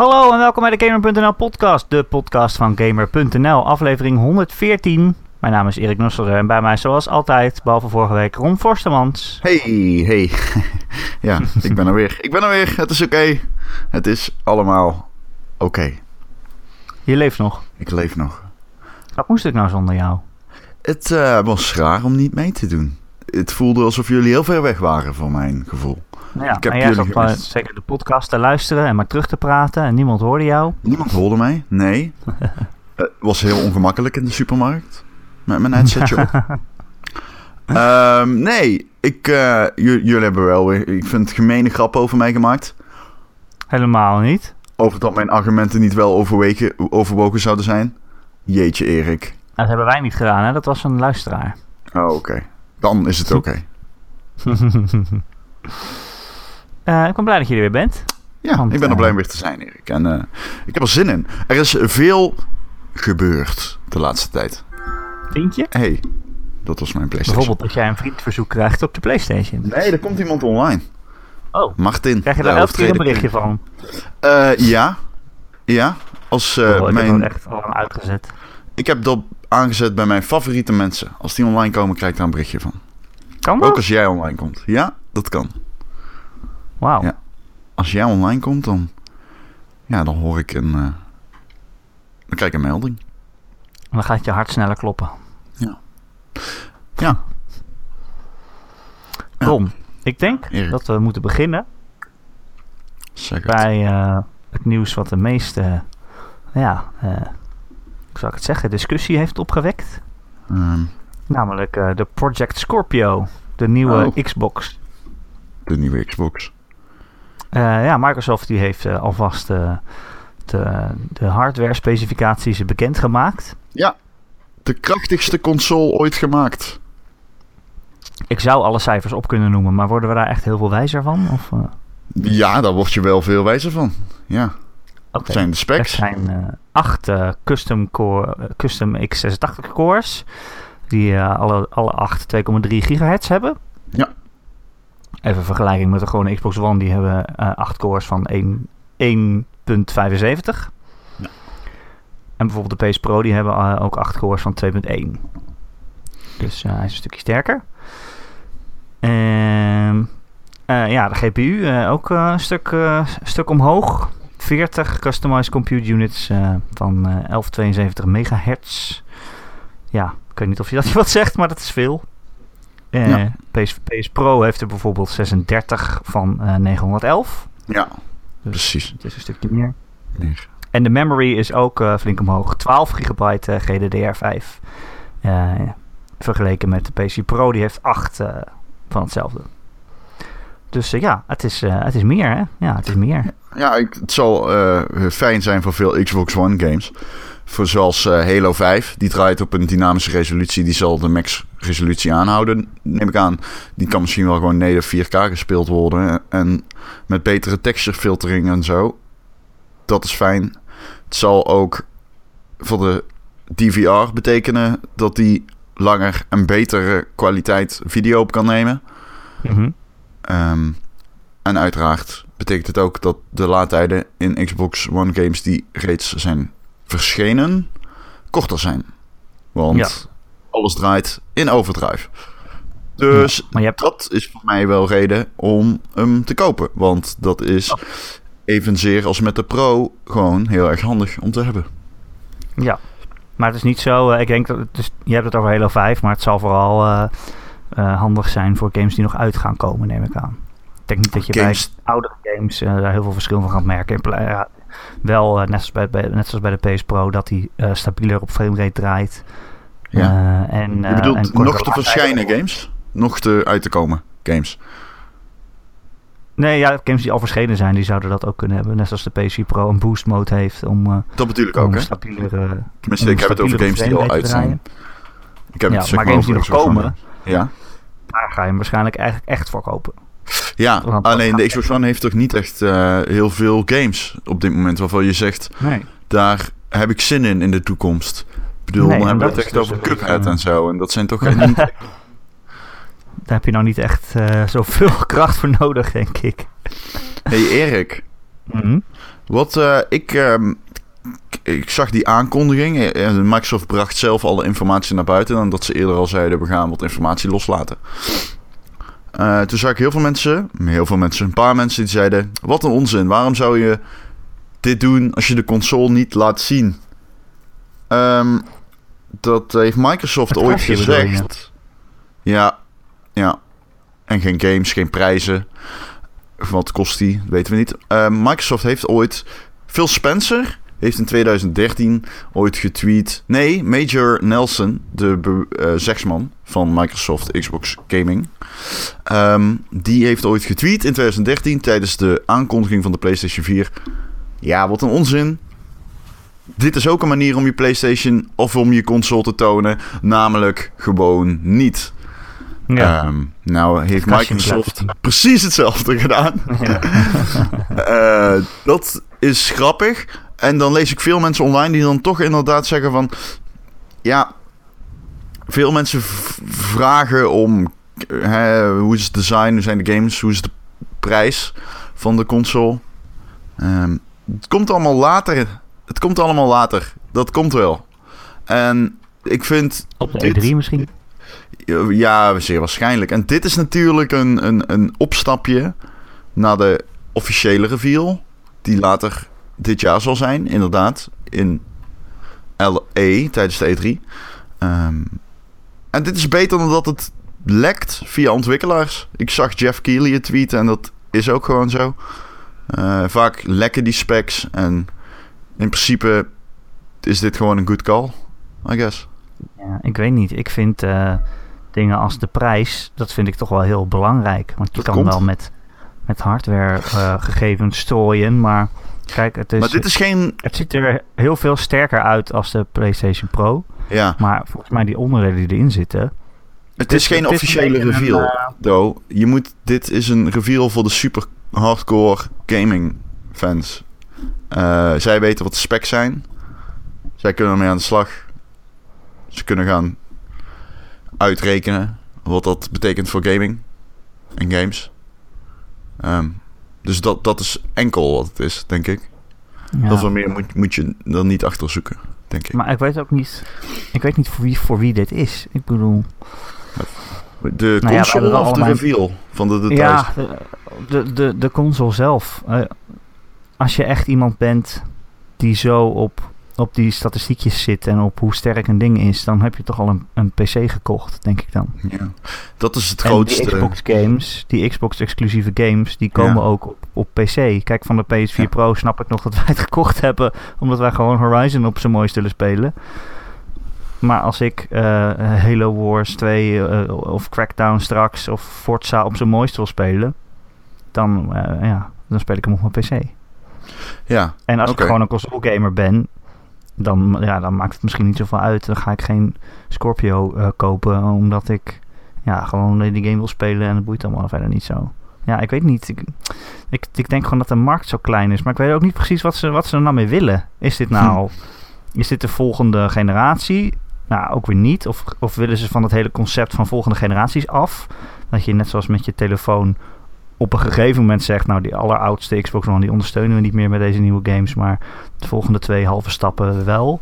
Hallo en welkom bij de Gamer.nl podcast, de podcast van Gamer.nl, aflevering 114. Mijn naam is Erik Nussel en bij mij zoals altijd, behalve vorige week, Ron Forstemans. Hey, hey. ja, ik ben er weer. Ik ben er weer. Het is oké. Het is allemaal oké. Je leeft nog. Ik leef nog. Wat moest ik nou zonder jou? Het eh, was raar om niet mee te doen. Het voelde alsof jullie heel ver weg waren, voor mijn gevoel. Nou ja, Ik heb en jij jullie zat gemist. zeker de podcast te luisteren en maar terug te praten en niemand hoorde jou. Niemand hoorde mij. Nee. Het was heel ongemakkelijk in de supermarkt. Met mijn headsetje op. Ehm, nee, ik, eh, jullie hebben wel weer... Ik vind het gemene grappen over mij gemaakt. Helemaal niet. Over dat mijn argumenten niet wel overwegen, overwogen zouden zijn. Jeetje, Erik. Dat hebben wij niet gedaan, hè? Dat was een luisteraar. Oh, oké. Dan is het oké. Eh, ik ben blij dat je er weer bent. Ja, Want, ik ben er eh, blij om weer te zijn, Erik. En eh, ik heb er zin in. Er is veel gebeurd de laatste tijd. Vind je? hey, dat was mijn PlayStation. Bijvoorbeeld dat jij een vriendverzoek krijgt op de Playstation. Nee, er komt iemand online. Oh, Martin. krijg je daar elke keer een berichtje van? Eh, ja. Ja. Als eh, oh, ik heb mijn... echt al uitgezet. Ik heb dat aangezet bij mijn favoriete mensen. Als die online komen, krijg ik daar een berichtje van. Kan Ook dat? als jij online komt. Ja, dat kan. Wauw. Ja. Als jij online komt, dan... Ja, dan hoor ik een... eh, dan krijg ik een melding. Dan gaat je hart sneller kloppen. Ja. Ja. Ron, ik denk Erik. dat we moeten beginnen Zeg bij eh, het nieuws wat de meeste, ja, eh, hoe zou ik het zeggen, discussie heeft opgewekt. Ehm, Namelijk de Project Scorpio, de nieuwe Oh. Xbox. de nieuwe Xbox. Eh, ja, Microsoft die heeft eh, alvast eh, de, de hardware specificaties bekendgemaakt. De krachtigste console ooit gemaakt. Ik zou alle cijfers op kunnen noemen, maar worden we daar echt heel veel wijzer van? Of, Ja, daar word je wel veel wijzer van. Ja, dat oké. zijn de Er specs. zijn eh, acht custom, core, custom x86 cores. Die alle, alle acht 2,3 gigahertz hebben. Ja. Even vergelijking met de gewone Xbox One. Die hebben eh 8 cores van 1 1.75. Ja. En bijvoorbeeld de PS Pro die hebben eh, ook 8 cores van 2.1. Dus eh, hij is een stukje sterker. Ehm, eh, ja, de GPU ook een stuk, stuk omhoog. 40 customized compute units van eh 1172 megahertz. Ja, ik weet niet of je dat wat zegt, maar dat is veel. Eh, Ja. PS, PS Pro heeft er bijvoorbeeld 36 van eh 911. Ja, Dus precies. Het is een stukje meer. En de memory is ook eh, flink omhoog. 12 gigabyte eh, GDDR5. Eh, vergeleken met de PC Pro, die heeft 8 eh, van hetzelfde. Dus eh, ja, het is, eh, het is meer hè. Ja, het is meer. Ja, ik, het zal eh, fijn zijn voor veel Xbox One games. Voor zoals eh, Halo 5. Die draait op een dynamische resolutie. Die zal de max resolutie aanhouden, neem ik aan. Die kan misschien wel gewoon native 4K gespeeld worden. En met betere texture filtering en zo. Dat is fijn. Het zal ook voor de DVR betekenen dat die langer en betere kwaliteit video op kan nemen. Mhm. Ehm, en uiteraard betekent het ook dat de laadtijden in Xbox One games die reeds zijn verschenen, korter zijn. Want Ja. alles draait in overdrive. Dus Ja, maar je hebt dat is voor mij wel reden om hem te kopen. Want dat is evenzeer als met de Pro gewoon heel erg handig om te hebben. Ja, maar het is niet zo. eh, ik denk dat het is, je hebt het over Halo 5, maar het zal vooral eh, eh, handig zijn voor games die nog uit gaan komen, neem ik aan. Ik denk niet dat je Games- bij oudere games daar heel veel verschil van gaat merken. In wel, eh, net, als bij, bij- net zoals bij de PS Pro, dat die eh, stabieler op framerate draait. Ja. Eh, en, Je eh, bedoelt en nog te verschijnen games? Nog te uit te komen games? Nee, ja, games die al verschenen zijn, die zouden dat ook kunnen hebben. Net zoals de PC Pro een boost mode heeft om, eh Dat bedoel ik ook, hè? Tenminste, ik heb het over games die al uit zijn. Ik heb Ja, het maar games die nog komen, Ja. daar ga je hem waarschijnlijk eigenlijk echt voor kopen. Ja, Want- alleen de Xbox One heeft toch niet echt eh, heel veel games op dit moment waarvan je zegt, Nee. daar heb ik zin in in de toekomst. Ik bedoel, Nee, dan en hebben we het echt dus over Cuphead en zo. En dat zijn toch niet... Daar heb je nou niet echt eh, zoveel kracht voor nodig, denk ik. hey Erik, Mhm. Wat eh, ik, ehm, ik zag die aankondiging. Microsoft bracht zelf alle informatie naar buiten. Dan dat ze eerder al zeiden: we gaan wat informatie loslaten. Eh, toen zag ik heel veel mensen, heel veel mensen, een paar mensen die zeiden: Wat een onzin, waarom zou je dit doen als je de console niet laat zien? Ehm, dat heeft Microsoft ooit gezegd. Ja, ja. En geen games, geen prijzen. Wat kost die? Weten we niet. Eh, Microsoft heeft ooit. Phil Spencer heeft in 2013 ooit getweet. Nee, Major Nelson, de eh, zegsman van Microsoft Xbox Gaming. ehm, die heeft ooit getweet in 2013 tijdens de aankondiging van de PlayStation 4. Ja, wat een onzin. Dit is ook een manier om je PlayStation of om je console te tonen. Namelijk gewoon niet. Ja. Ehm, nou heeft Microsoft precies hetzelfde gedaan. ja. Eh, dat is grappig. En dan lees ik veel mensen online die dan toch inderdaad zeggen van... Ja, veel mensen vragen om... hè, hoe is het design, hoe zijn de games, hoe is de prijs van de console. Ehm, het komt allemaal later. Het komt allemaal later. Dat komt wel. En ik vind Op de Dit- E3 misschien. ja, zeer waarschijnlijk. En dit is natuurlijk een, een, een opstapje naar de officiële reveal. Die later dit jaar zal zijn, inderdaad. In LA tijdens de E3. Ehm, en dit is beter dan dat het lekt via ontwikkelaars. Ik zag Jeff Keighley het tweeten en dat is ook gewoon zo. Eh, vaak lekken die specs. En in principe is dit gewoon een good call, I guess. Ja, ik weet niet. Ik vind eh, dingen als de prijs, dat vind ik toch wel heel belangrijk. Want je Dat kan komt. wel met, met hardware eh, gegevens strooien, maar kijk, het, is, maar dit is geen... het ziet er heel veel sterker uit als de PlayStation Pro. Ja, Maar volgens mij die onderdelen die erin zitten... Het is geen officiële beetje een, reveal, eh, though. Je moet, dit is een reveal voor de super hardcore gaming fans. Eh, zij weten wat de specs zijn. Zij kunnen ermee aan de slag. Ze kunnen gaan uitrekenen wat dat betekent voor gaming en games. Ehm, dus dat, dat is enkel wat het is, denk ik. ja. Heel veel meer moet, moet je er niet achter zoeken, denk ik. Maar ik weet ook niet, ik weet niet voor wie, voor wie dit is. Ik bedoel, de Nou console of de reveal van de details? ja, de, de, de, de console zelf. Eh, als je echt iemand bent die zo op, op die statistiekjes zit en op hoe sterk een ding is, dan heb je toch al een, een PC gekocht, denk ik dan. Ja. Dat is het En grootste. die Xbox games, die Xbox exclusieve games, die komen Ja. ook op, op PC. Kijk, van de PS4 Ja. Pro snap ik nog dat wij het gekocht hebben, omdat wij gewoon Horizon op zijn mooist willen spelen. Maar als ik eh, Halo Wars 2 eh, of Crackdown straks of Forza op zijn mooist wil spelen, dan, eh, ja, dan speel ik hem op mijn PC. Ja, En als ik gewoon een console gamer ben, dan, ja, dan maakt het misschien niet zoveel uit. Dan ga ik geen Scorpio eh, kopen, omdat ik ja, gewoon die game wil spelen en het boeit allemaal verder niet zo. Ja, ik weet niet. Ik, ik, ik denk gewoon dat de markt zo klein is, maar ik weet ook niet precies wat ze, wat ze er nou mee willen. Is dit nou, is dit de volgende generatie? Nou, ook weer niet. Of, of willen ze van het hele concept van volgende generaties af? Dat je net zoals met je telefoon op een gegeven moment zegt, nou die alleroudste Xbox One die ondersteunen we niet meer met deze nieuwe games, maar de volgende twee halve stappen wel.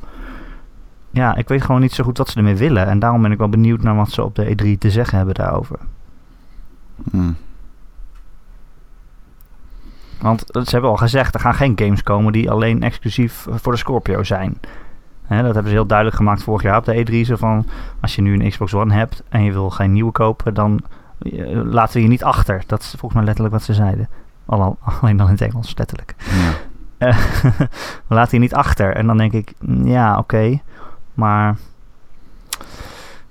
Ja, ik weet gewoon niet zo goed wat ze ermee willen en daarom ben ik wel benieuwd naar wat ze op de E3 te zeggen hebben daarover. Hm. Want eh, ze hebben al gezegd, er gaan geen games komen die alleen exclusief eh, voor de Scorpio zijn. Dat hebben ze heel duidelijk gemaakt vorig jaar op de E3. Zo van, als je nu een Xbox One hebt en je wil geen nieuwe kopen, dan laten we je niet achter. Dat is volgens mij letterlijk wat ze zeiden. Al- Alleen dan in het Engels, letterlijk. ja. Eh, we laten je niet achter. En dan denk ik, mm, ja, oké. Maar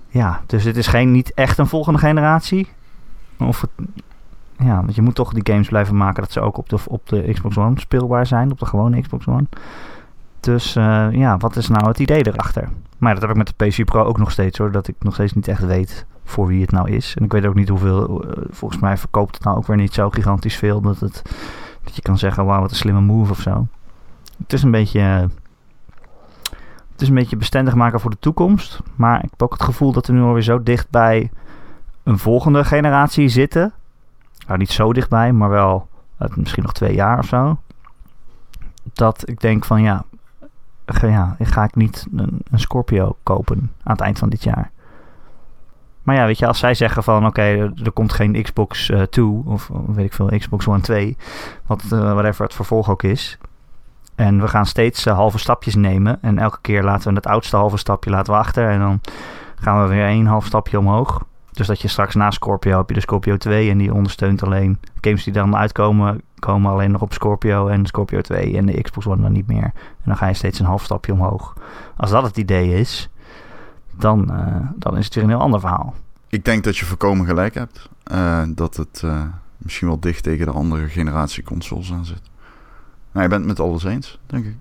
ja, dus het is geen, niet echt een volgende generatie. Of het, ja, want je moet toch die games blijven maken dat ze ook op de, op de Xbox One speelbaar zijn. Op de gewone Xbox One. Dus eh, ja, wat is nou het idee erachter? Maar dat heb ik met de PC Pro ook nog steeds hoor. Dat ik nog steeds niet echt weet voor wie het nou is. En ik weet ook niet hoeveel. eh, volgens mij verkoopt het nou ook weer niet zo gigantisch veel. Dat, het, dat je kan zeggen, wauw, wat een slimme move of zo. Het is een beetje. het is een beetje bestendig maken voor de toekomst. Maar ik heb ook het gevoel dat we nu alweer zo dicht bij een volgende generatie zitten. Nou, niet zo dichtbij, maar wel eh, misschien nog twee jaar of zo. dat ik denk van ja, ga, ja ga ik niet een Scorpio kopen aan het eind van dit jaar. Maar ja, weet je, als zij zeggen van oké, er komt geen Xbox uh, 2 of weet ik veel, Xbox One 2, wat uh, whatever het vervolg ook is. En we gaan steeds uh, halve stapjes nemen. En elke keer laten we het oudste halve stapje laten we achter. En dan gaan we weer één half stapje omhoog. Dus dat je straks na Scorpio heb je de Scorpio 2 en die ondersteunt alleen games die dan uitkomen, komen alleen nog op Scorpio en Scorpio 2 en de Xbox One dan niet meer. En dan ga je steeds een half stapje omhoog. Als dat het idee is, dan, uh, dan is het weer een heel ander verhaal. Ik denk dat je voorkomen gelijk hebt. Uh, dat het uh, misschien wel dicht tegen de andere generatie consoles aan zit. Nou, je bent het met alles eens, denk ik.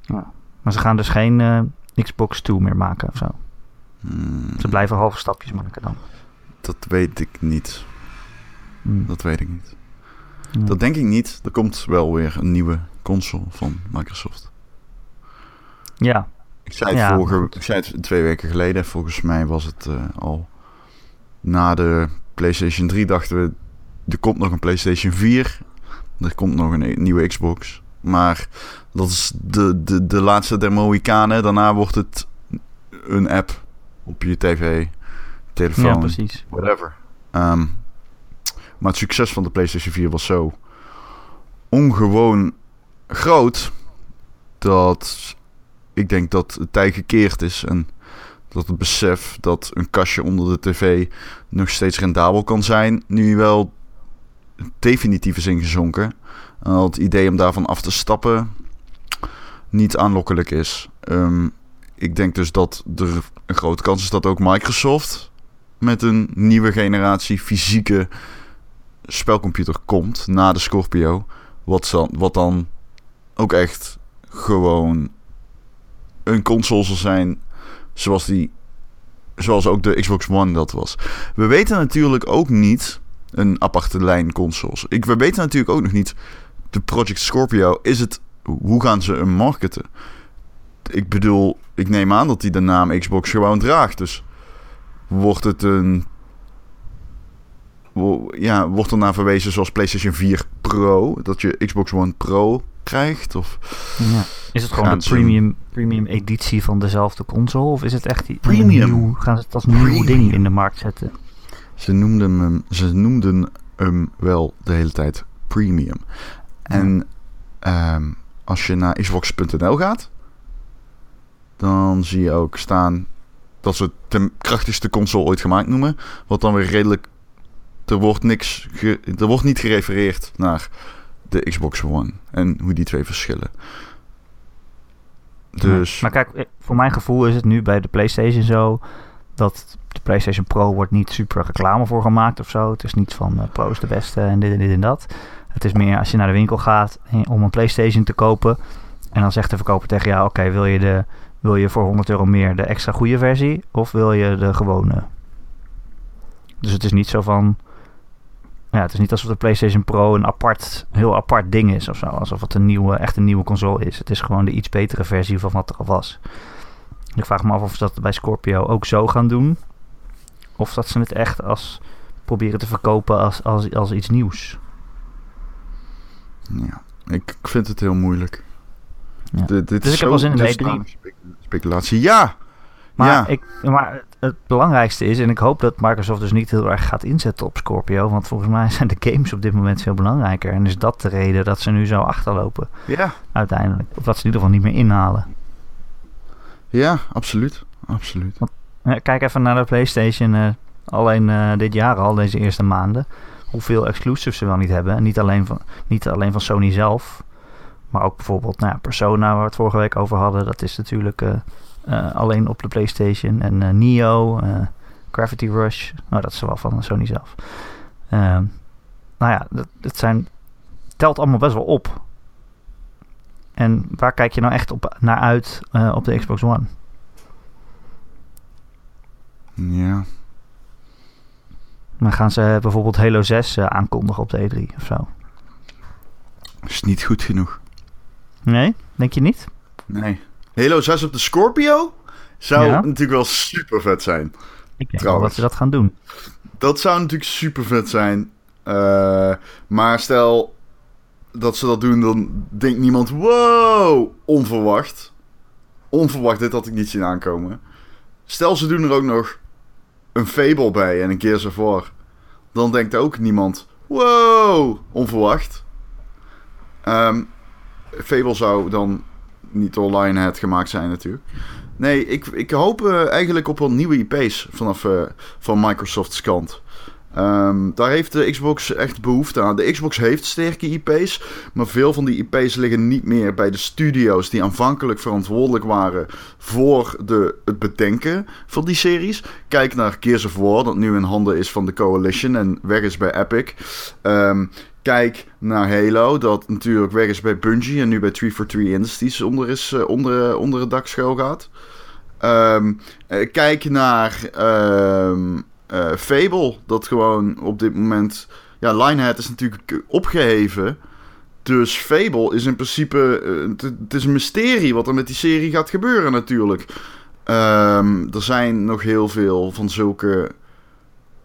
Ja. Maar ze gaan dus geen Xbox 2 meer maken of zo. Hmm. Ze blijven halve stapjes maken dan. Dat weet ik niet. Hmm. Dat weet ik niet. Dat denk ik niet. Er komt wel weer een nieuwe console van Microsoft. Ja, Ik zei het, Ja, vorige, ik zei het twee weken geleden. Volgens mij was het eh, al na de PlayStation 3 dachten we... Er komt nog een PlayStation 4. Er komt nog een nieuwe Xbox. Maar dat is de, de, de laatste der Mohikanen. Daarna wordt het een app op je tv, telefoon, ja precies. whatever. Ehm, maar het succes van de PlayStation 4 was zo ongewoon groot dat ik denk dat het tij gekeerd is en dat het besef dat een kastje onder de tv nog steeds rendabel kan zijn, nu wel definitief is ingezonken. En dat het idee om daarvan af te stappen niet aanlokkelijk is. Ehm, ik denk dus dat er een grote kans is dat ook Microsoft met een nieuwe generatie fysieke spelcomputer komt na de Scorpio. Wat, wat dan ook echt gewoon een console zal zijn zoals die zoals ook de Xbox One dat was. We weten natuurlijk ook niet een aparte lijn consoles. Ik, we weten natuurlijk ook nog niet de Project Scorpio. Is het hoe gaan ze hem marketen? Ik bedoel, ik neem aan dat hij de naam Xbox gewoon draagt. Dus wordt het een. Ja, wordt er naar verwezen zoals PlayStation 4 Pro? Dat je Xbox One Pro krijgt? Of Ja. Is het gewoon de ze- premium, premium editie van dezelfde console? Of is het echt die, Premium. een nieuw, gaan ze het als nieuw ding in de markt zetten? Ze noemden hem, ze noemden hem wel de hele tijd premium. En ehm, als je naar xbox.nl gaat, dan zie je ook staan dat ze het de krachtigste console ooit gemaakt noemen. Wat dan weer redelijk. Er wordt, niks ge- er wordt niet gerefereerd naar de Xbox One en hoe die twee verschillen. Dus. Ja. Maar kijk, eh, voor mijn gevoel is het nu bij de PlayStation zo dat de PlayStation Pro wordt niet super reclame voor gemaakt of zo. Het is niet van eh, Pro is de beste en dit en dit en dat. Het is meer als je naar de winkel gaat om een PlayStation te kopen en dan zegt de verkoper tegen jou: Oké, wil je de wil je voor 100 euro meer de extra goede versie of wil je de gewone? Dus het is niet zo van. Ja, het is niet alsof de PlayStation Pro een apart, heel apart ding is of zo. Alsof het een nieuwe, echt een nieuwe console is. Het is gewoon de iets betere versie van wat er al was. Ik vraag me af of ze dat bij Scorpio ook zo gaan doen. Of dat ze het echt als proberen te verkopen als, als, als iets nieuws. Ja, ik, ik vind het heel moeilijk. Ja. Dit, dit Dus is ik heb wel zin in de speculatie. Ja! Maar, ja. ik, maar het, belangrijkste is, en ik hoop dat Microsoft dus niet heel erg gaat inzetten op Scorpio. Want volgens mij zijn de games op dit moment veel belangrijker. En is dat de reden dat ze nu zo achterlopen ja, uiteindelijk. Of dat ze in ieder geval niet meer inhalen. ja, absoluut. Absoluut. Eh, Kijk even naar de PlayStation. eh, alleen eh, dit jaar al, deze eerste maanden. Hoeveel exclusives ze wel niet hebben. En niet alleen van, niet alleen van Sony zelf. Maar ook bijvoorbeeld nou, ja, Persona, waar we het vorige week over hadden. Dat is natuurlijk alleen op de PlayStation. En eh Neo, eh, Gravity Rush. Nou, dat is wel van Sony zelf. Ehm, nou ja, dat, dat zijn, telt allemaal best wel op. En waar kijk je nou echt op, naar uit eh, op de Xbox One? Ja. Dan gaan ze bijvoorbeeld Halo 6 eh, aankondigen op de E3 of zo. Is niet goed genoeg. Nee? Denk je niet? Nee. Halo 6 op de Scorpio? Zou Ja. natuurlijk wel super vet zijn. Ik denk wel Trouwens. dat ze dat gaan doen. Dat zou natuurlijk super vet zijn. Eh, maar stel, dat ze dat doen, dan denkt niemand: wow, onverwacht. Onverwacht, dit had ik niet zien aankomen. Stel, ze doen er ook nog een Fable bij en een keer of voor. Dan denkt ook niemand: wow, onverwacht. Um, Fable zou dan niet door Lionhead gemaakt zijn natuurlijk. Nee, ik, ik hoop uh, eigenlijk op wel nieuwe IP's vanaf uh, van Microsoft's kant. Um, daar heeft de Xbox echt behoefte aan. De Xbox heeft sterke IP's, maar veel van die IP's liggen niet meer bij de studio's die aanvankelijk verantwoordelijk waren voor de, het bedenken van die series. Kijk naar Gears of War, dat nu in handen is van de Coalition en weg is bij Epic. Um, kijk naar Halo, dat natuurlijk weg is bij Bungie en nu bij 343 Industries onder, is, uh, onder, onder het dak schuil gaat. Um, uh, kijk naar uh, Fable, dat gewoon op dit moment... Ja, Lionhead is natuurlijk opgeheven. Dus Fable is in principe... het is een mysterie wat er met die serie gaat gebeuren natuurlijk. Um, er zijn nog heel veel van zulke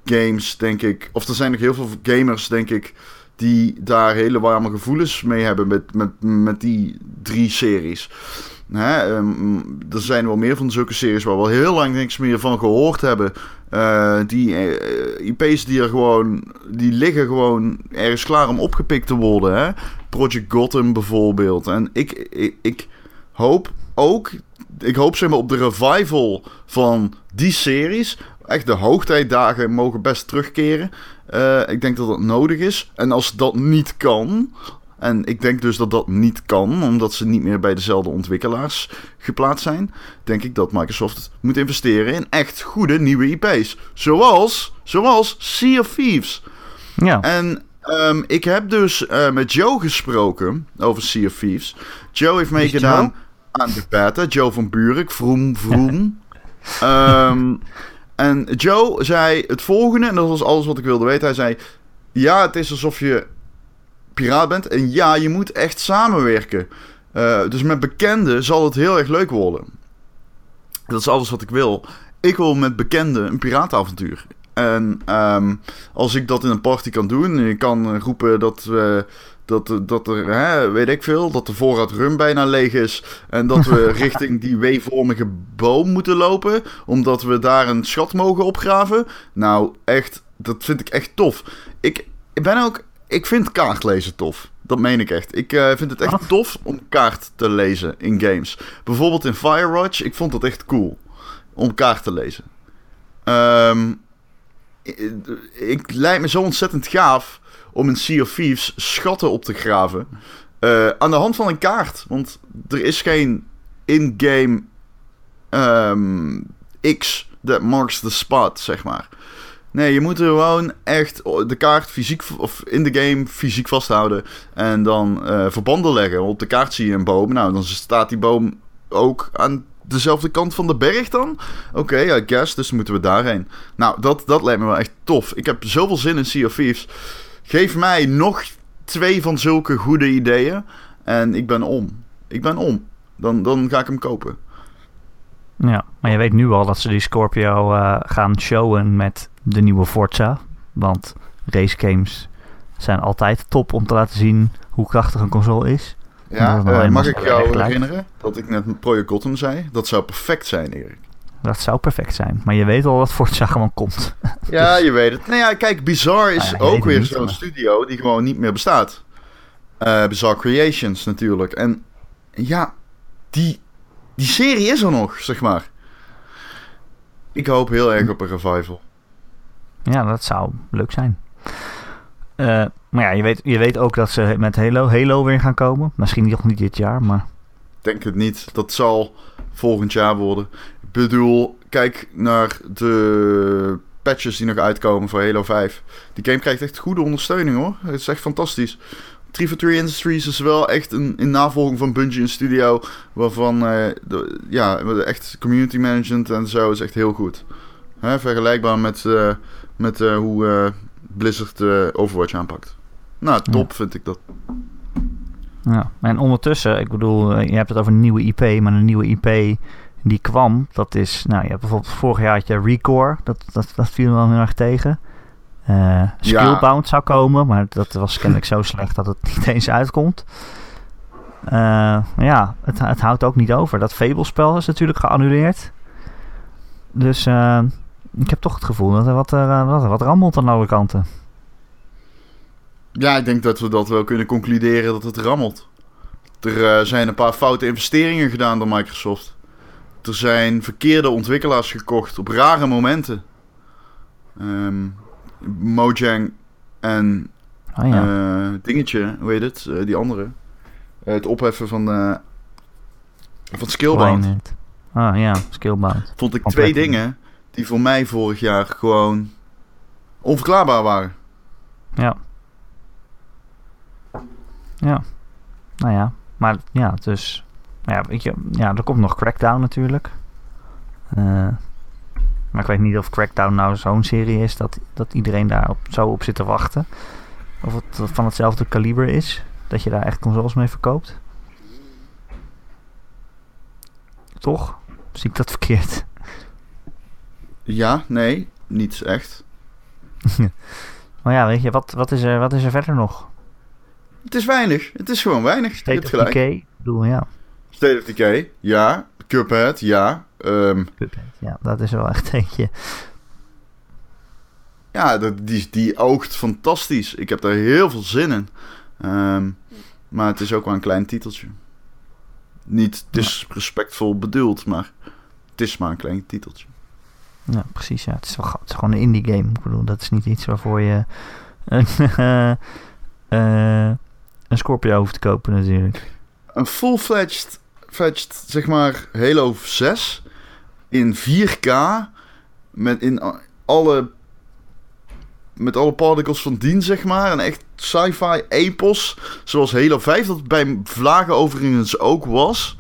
games, denk ik... Of er zijn nog heel veel gamers, denk ik die daar hele warme gevoelens mee hebben met, met, met die drie series. Hè, um, er zijn wel meer van zulke series waar we heel lang niks meer van gehoord hebben. Uh, die uh, IP's die er gewoon, die liggen gewoon ergens klaar om opgepikt te worden. Hè? Project Gotham bijvoorbeeld. En ik, ik, ik hoop ook, ik hoop zeg maar op de revival van die series. Echt de hoogtijdagen mogen best terugkeren. Uh, ik denk dat dat nodig is. En als dat niet kan. En ik denk dus dat dat niet kan, omdat ze niet meer bij dezelfde ontwikkelaars geplaatst zijn. Denk ik dat Microsoft moet investeren in echt goede nieuwe IP's. Zoals, zoals Sea of Thieves. Ja. En um, ik heb dus uh, met Joe gesproken over Sea of Thieves. Joe heeft meegedaan aan de beta. Joe van Buurik, vroom vroom. um, En Joe zei het volgende, en dat was alles wat ik wilde weten. Hij zei: Ja, het is alsof je piraat bent. En ja, je moet echt samenwerken. Uh, dus met bekenden zal het heel erg leuk worden. Dat is alles wat ik wil. Ik wil met bekenden een piraatavontuur. En um, als ik dat in een party kan doen, en ik kan roepen dat we dat, dat er, hè, weet ik veel, dat de voorraad rum bijna leeg is. En dat we richting die W-vormige boom moeten lopen. Omdat we daar een schat mogen opgraven. Nou, echt, dat vind ik echt tof. Ik, ik ben ook, ik vind kaartlezen tof. Dat meen ik echt. Ik uh, vind het echt tof om kaart te lezen in games. Bijvoorbeeld in Firewatch, ik vond dat echt cool. Om kaart te lezen. Um, ik, ik lijkt me zo ontzettend gaaf om in Sea of Thieves schatten op te graven. Uh, aan de hand van een kaart. Want er is geen in-game um, X that marks the spot, zeg maar. Nee, je moet er gewoon echt de kaart fysiek of in de game fysiek vasthouden. En dan uh, verbanden leggen. Op de kaart zie je een boom. Nou, dan staat die boom ook aan dezelfde kant van de berg dan? Oké, I guess. Dus moeten we daarheen. Nou, dat, dat lijkt me wel echt tof. Ik heb zoveel zin in Sea of Thieves. Geef mij nog twee van zulke goede ideeën. En ik ben om. Ik ben om. Dan, dan ga ik hem kopen. Ja, maar je weet nu al dat ze die Scorpio uh, gaan showen met de nieuwe Forza. Want race games zijn altijd top om te laten zien hoe krachtig een console is. Ja, uh, mag ik jou herinneren dat ik net Project Gotham zei? Dat zou perfect zijn, Erik. Dat zou perfect zijn. Maar je weet al dat Forza gewoon komt. Ja, je weet het. Nou ja, kijk, Bizarre is ah, ook weer zo'n studio die gewoon niet meer bestaat. Uh, Bizarre Creations natuurlijk. En ja, die, die serie is er nog, zeg maar. Ik hoop heel erg op een revival. Ja, dat zou leuk zijn. Uh, maar ja, je weet, je weet ook dat ze met Halo, Halo weer gaan komen. Misschien nog niet dit jaar, maar... Denk het niet. Dat zal volgend jaar worden bedoel, kijk naar de patches die nog uitkomen voor Halo 5. Die game krijgt echt goede ondersteuning hoor. Het is echt fantastisch. 343 Industries is wel echt een in navolging van Bungie een studio waarvan uh, de, ja, echt community management en zo is echt heel goed. Hè, vergelijkbaar met, uh, met uh, hoe Blizzard Overwatch aanpakt. Nou, top vind ik dat. Ja, en ondertussen, ik bedoel, je hebt het over een nieuwe IP, maar een nieuwe IP die kwam, dat is, nou je hebt bijvoorbeeld vorig jaar had je Recore, dat, dat, dat viel me wel heel erg tegen. Uh, Skillbound zou komen, maar dat was kennelijk zo slecht dat het niet eens uitkomt. Uh, ja, het, het, houdt ook niet over. Dat Fable-spel is natuurlijk geannuleerd. Dus uh, ik heb toch het gevoel dat er wat, uh, wat, wat rammelt aan alle kanten. Ja, ik denk dat we dat wel kunnen concluderen dat het rammelt. Er zijn een paar foute investeringen gedaan door Microsoft. Er zijn verkeerde ontwikkelaars gekocht op rare momenten. Um, Mojang en oh, ja. dingetje, hoe heet het? die andere. het opheffen van, van Skillbound. Ah ja, Skillbound. Vond ik twee dingen die voor mij vorig jaar gewoon onverklaarbaar waren. Ja. Ja. Nou ja, maar ja, dus... Ja, weet je, ja, er komt nog Crackdown natuurlijk. Uh, maar ik weet niet of Crackdown nou zo'n serie is dat, dat iedereen daar op, zo op zit te wachten. Of het van hetzelfde kaliber is. Dat je daar echt consoles mee verkoopt. Toch? Zie ik dat verkeerd? Ja, nee, niets echt. maar ja, weet je, wat, wat, is er, wat is er verder nog? Het is weinig. Het is gewoon weinig. State of gelijk. Decay, bedoel, ja. State of Decay, ja. Cuphead, ja. Um, Cuphead, ja, dat is wel echt eentje. Ja, dat, die, die oogt fantastisch. Ik heb daar heel veel zin in. Um, maar het is ook wel een klein titeltje. Niet disrespectvol bedoeld, maar het is maar een klein titeltje. Ja, precies. Ja. Het, is wel, het is gewoon een indie game. Ik bedoel, dat is niet iets waarvoor je een, uh, een Scorpio hoeft te kopen natuurlijk. Een full-fledged, fledged, zeg maar, Halo 6 in 4K met in alle met alle particles van dien, zeg maar. Een echt sci-fi epos. Zoals Halo 5, dat bij Vlagen overigens ook was.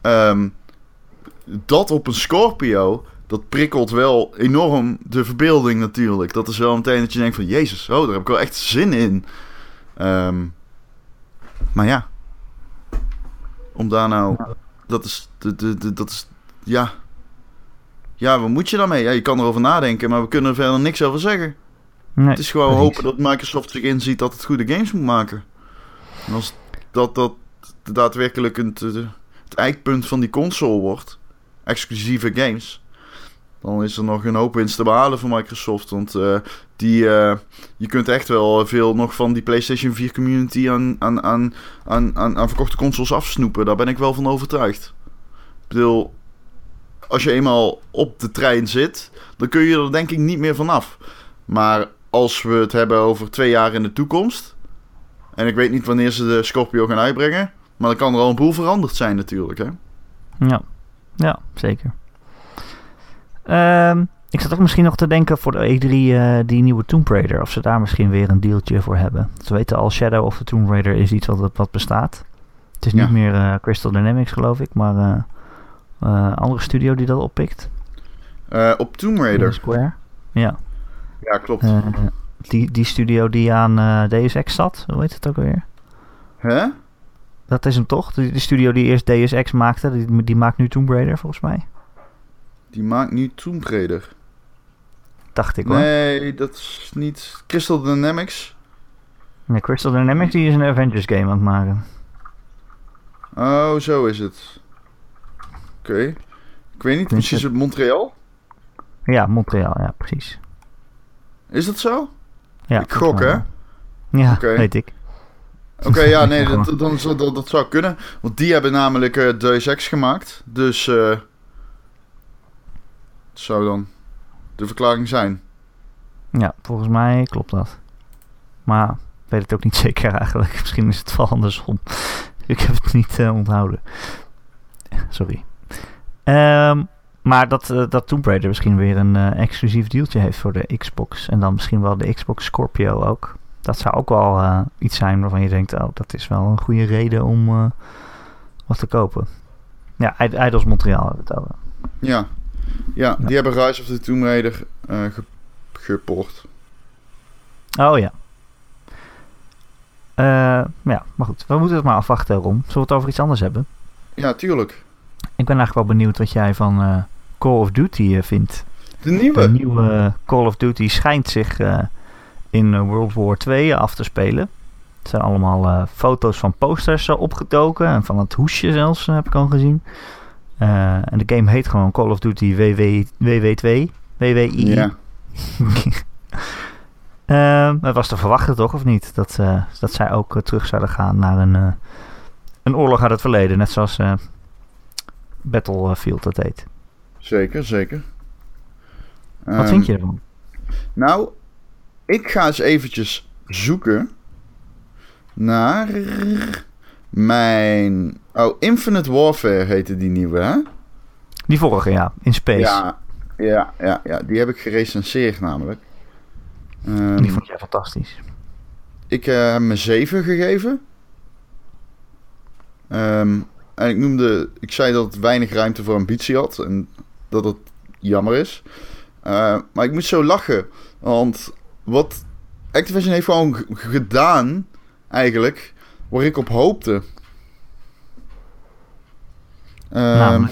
Ehm, dat op een Scorpio, dat prikkelt wel enorm de verbeelding natuurlijk. Dat is wel meteen dat je denkt van... Jezus, oh, daar heb ik wel echt zin in. Ehm, maar ja. Om daar nou... Dat is... De, de, de, dat is ja. Ja, wat moet je daarmee? Ja, je kan erover nadenken, maar we kunnen er verder niks over zeggen. Nee, het is gewoon hopen dat Microsoft zich inziet dat het goede games moet maken. En als dat, dat daadwerkelijk een, het eikpunt van die console wordt, exclusieve games, dan is er nog een hoop winst te behalen voor Microsoft. Want uh, die, uh, je kunt echt wel veel nog van die PlayStation 4 community aan, aan, aan, aan, aan, aan verkochte consoles afsnoepen. Daar ben ik wel van overtuigd. Ik bedoel, als je eenmaal op de trein zit, dan kun je er denk ik niet meer vanaf. Maar als we het hebben over twee jaar in de toekomst. En ik weet niet wanneer ze de Scorpio gaan uitbrengen. Maar dan kan er al een boel veranderd zijn natuurlijk. Hè? Ja, ja zeker. Um, ik zat ook misschien nog te denken voor de E3 uh, die nieuwe Tomb Raider. Of ze daar misschien weer een dealtje voor hebben. Ze weten al, Shadow of the Tomb Raider is iets wat, wat bestaat. Het is niet meer uh, Crystal Dynamics geloof ik, maar uh, andere studio die dat oppikt. op Tomb Raider? Square, ja. Ja, klopt. Die, die studio die aan uh, DSX zat, hoe heet het ook alweer? Hè? Dat is hem toch? Die, studio die eerst DSX maakte, die, die maakt nu Tomb Raider volgens mij. Die maakt nu Tomb Raider. Dacht ik hoor. Nee, dat is niet Crystal Dynamics. Nee, Crystal Dynamics die is een Avengers game aan het maken. Oh, zo is het. Oké. Ik weet niet, precies het Montreal? Ja, Montreal, ja, precies. Is dat zo? Ja. Ik gok, hè? Ja, weet ik. Oké, ja, nee, dat, dan, dat, dat zou kunnen. Want die hebben namelijk uh, Deus Ex gemaakt. Dus uh, zou dan de verklaring zijn. Ja, volgens mij klopt dat. Maar ik weet het ook niet zeker eigenlijk. Misschien is het wel andersom. ik heb het niet uh, onthouden. Sorry. Um, maar dat, uh, dat Tomb Raider misschien weer een uh, exclusief dealtje heeft voor de Xbox. En dan misschien wel de Xbox Scorpio ook. Dat zou ook wel uh, iets zijn waarvan je denkt, oh, dat is wel een goede reden om wat te kopen. Ja, Idols Montreal hebben we het over. Ja. Ja, die hebben Rise of the Tomb Raider ge geport. Oh ja. ja, maar goed. We moeten het maar afwachten, Ron. Zullen we het over iets anders hebben? Ja, tuurlijk. Ik ben eigenlijk wel benieuwd wat jij van uh, Call of Duty uh, vindt. De nieuwe? De nieuwe Call of Duty schijnt zich uh, in eh, World War II af te spelen. Het zijn allemaal eh, foto's van posters uh, opgedoken en van het hoesje zelfs, heb ik al gezien. En de game heet gewoon Call of Duty WW, WW2, WWI. Ja. het was te verwachten toch, of niet? Dat, dat zij ook terug zouden gaan naar een, een oorlog uit het verleden, net zoals Battlefield dat heet. Zeker, zeker. Wat vind je ervan? Nou, ik ga eens eventjes zoeken naar mijn... Oh, Infinite Warfare heette die nieuwe, hè? Die vorige, ja. In Space. Ja, ja, ja, ja. die heb ik gerecenseerd namelijk. Um, die vond jij fantastisch. Ik uh, heb me 7 gegeven. Um, en ik noemde... Ik zei dat het weinig ruimte voor ambitie had. En dat het jammer is. Uh, maar ik moet zo lachen. Want wat Activision heeft gewoon gedaan, eigenlijk, waar ik op hoopte. Uh,